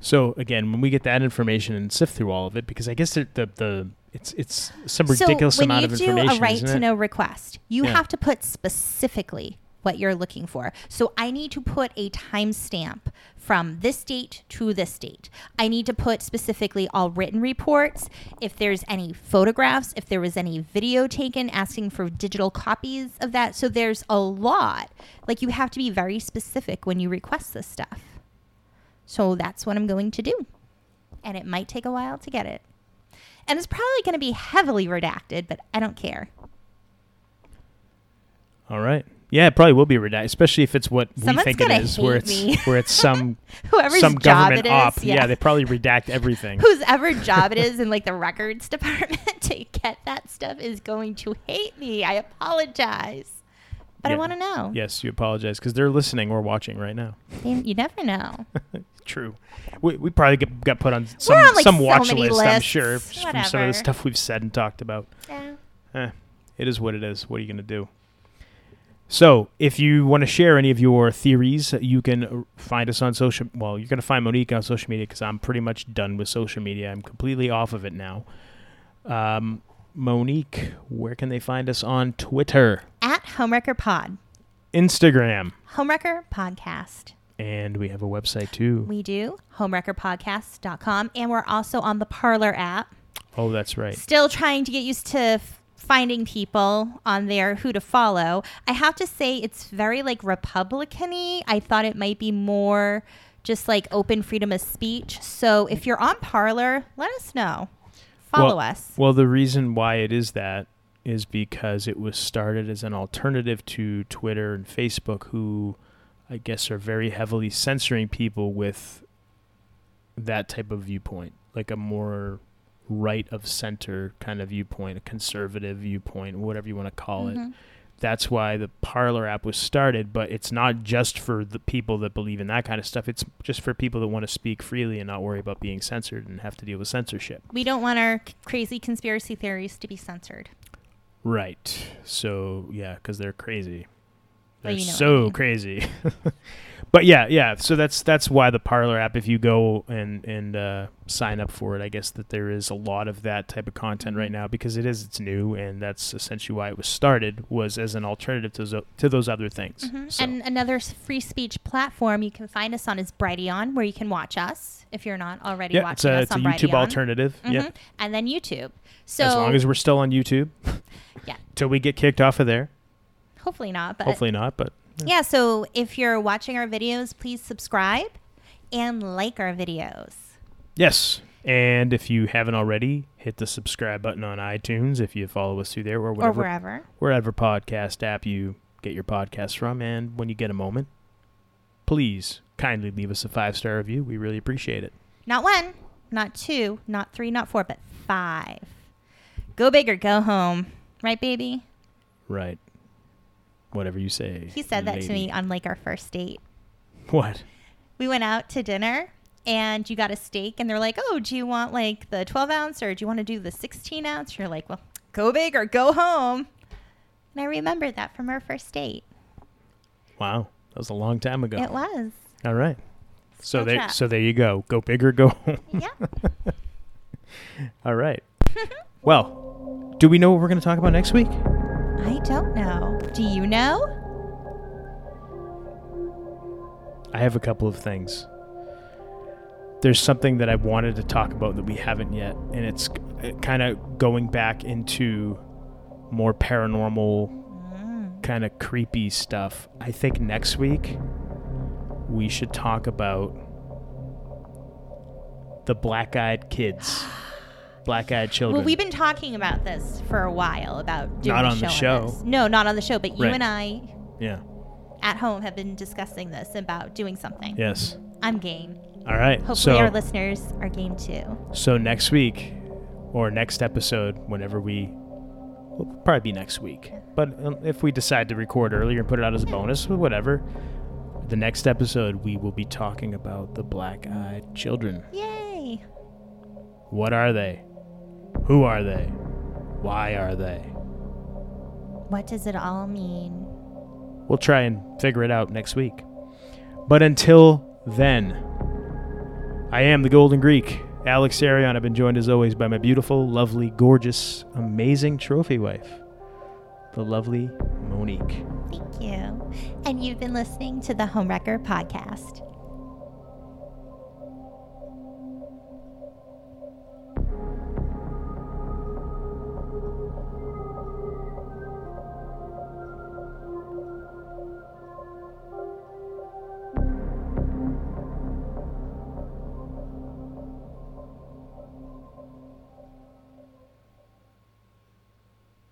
So again, when we get that information and sift through all of it, because I guess the the, the it's it's some ridiculous
so when you do a right to know request, you
Yeah.
have to put specifically what you're looking for. So I need to put a timestamp from this date to this date. I need to put specifically all written reports. If there's any photographs, if there was any video taken, asking for digital copies of that. So there's a lot. Like you have to be very specific when you request this stuff. So that's what I'm going to do. And it might take a while to get it. And it's probably going to be heavily redacted, but I don't care.
All right. Yeah, it probably will be redacted, especially if it's what
Someone's
we think it where it's
me.
where it's some
Whoever's
some
job
government
it is,
op.
yeah.
they probably redact everything.
Whose ever job it is in like the records department to get that stuff is going to hate me. I apologize. But I want to know.
yes, you apologize because they're listening or watching right now.
You, never know.
True. We, we probably get, got put on some
on, like,
some
so
watch list. I'm sure just from some of the stuff we've said and talked about.
Yeah.
Eh, it is what it is. What are you going to do? So, if you want to share any of your theories, you can find us on social. Well, you're going to find Monique on social media because I'm pretty much done with social media. I'm completely off of it now. Um, Monique, where can they find us on Twitter,
At Homewrecker Pod.
Instagram,
Homewrecker Podcast.
And we have a website too.
We do, homewreckerpodcast.com. And we're also on the Parler app.
oh, that's right.
Still trying to get used to finding people on there who to follow. I have to say, it's very like Republican y. I thought it might be more just like open freedom of speech. So if you're on Parler, let us know. Follow
Well-
us.
Well, the reason why it is that is because it was started as an alternative to Twitter and Facebook, who I guess are very heavily censoring people with that type of viewpoint, like a more right of center kind of viewpoint, a conservative viewpoint, whatever you want to call it.
Mhm.
That's why the Parler app was started, but it's not just for the people that believe in that kind of stuff. It's just for people that want to speak freely and not worry about being censored and have to deal with censorship.
We don't want our c- crazy conspiracy theories to be censored.
Right. So yeah, because they're crazy. They're
you know what I
so
mean.
crazy. but yeah, yeah. So that's that's why the Parler app. If you go and and uh, sign up for it, I guess that there is a lot of that type of content
Mm-hmm.
right now because it is it's new and that's essentially why it was started was as an alternative to those, to those other things.
Mhm.
So,
And another free speech platform you can find us on is Brighteon, where you can watch us if you're not already
yeah, it's
watching
a
us
it's a YouTube
Brighteon.
alternative. Yeah.
Mhm. And then YouTube. So
as long as we're still on YouTube.
Yeah.
Till we get kicked off of there.
hopefully not, but
Hopefully not, but
yeah. So if you're watching our videos, please subscribe and like our videos.
Yes. And if you haven't already, hit the subscribe button on iTunes if you follow us through there or
Or wherever.
wherever podcast app you get your podcast from. And when you get a moment, please kindly leave us a five star review. We really appreciate it.
Not one, not two, not three, not four, but five. Go big or go home. Right, baby?
Right. Whatever you say.
He said that to me on like our first date.
What?
we went out to dinner and you got a steak and they're like, oh, do you want like the 12 ounce or do you want to do the 16 ounce? You're like, well, go big or go home. And I remember that from our first date.
Wow. That was a long time ago.
It was.
All right. So there, so there you go. Go big or go home.
Yeah.
All right. well, do we know what we're going to talk about next week?
I don't know. Do you know?
I have a couple of things. There's something that I wanted to talk about that we haven't yet, and it's kind of going back into more paranormal,
Mm.
kind of creepy stuff. I think next week we should talk about the black eyed kids, black eyed children.
Well, we've been talking about this for a while about doing
Not on the
show. on
show.
this. No, not on the show, but you
Right.
and I
yeah.
at home have been discussing this about doing something.
Yes.
I'm game.
All right.
Hopefully,
so,
our listeners are game too.
So next week, or next episode, whenever we, will probably be next week. But um, if we decide to record earlier and put it out as a bonus, or whatever, the next episode we will be talking about the black-eyed children.
Yay!
What are they? Who are they? Why are they?
What does it all mean?
We'll try and figure it out next week. But until then, I am the Golden Greek, Alex Arion. I've been joined as always by my beautiful, lovely, gorgeous, amazing trophy wife, the lovely Monique.
Thank you. And you've been listening to the Homewrecker Podcast.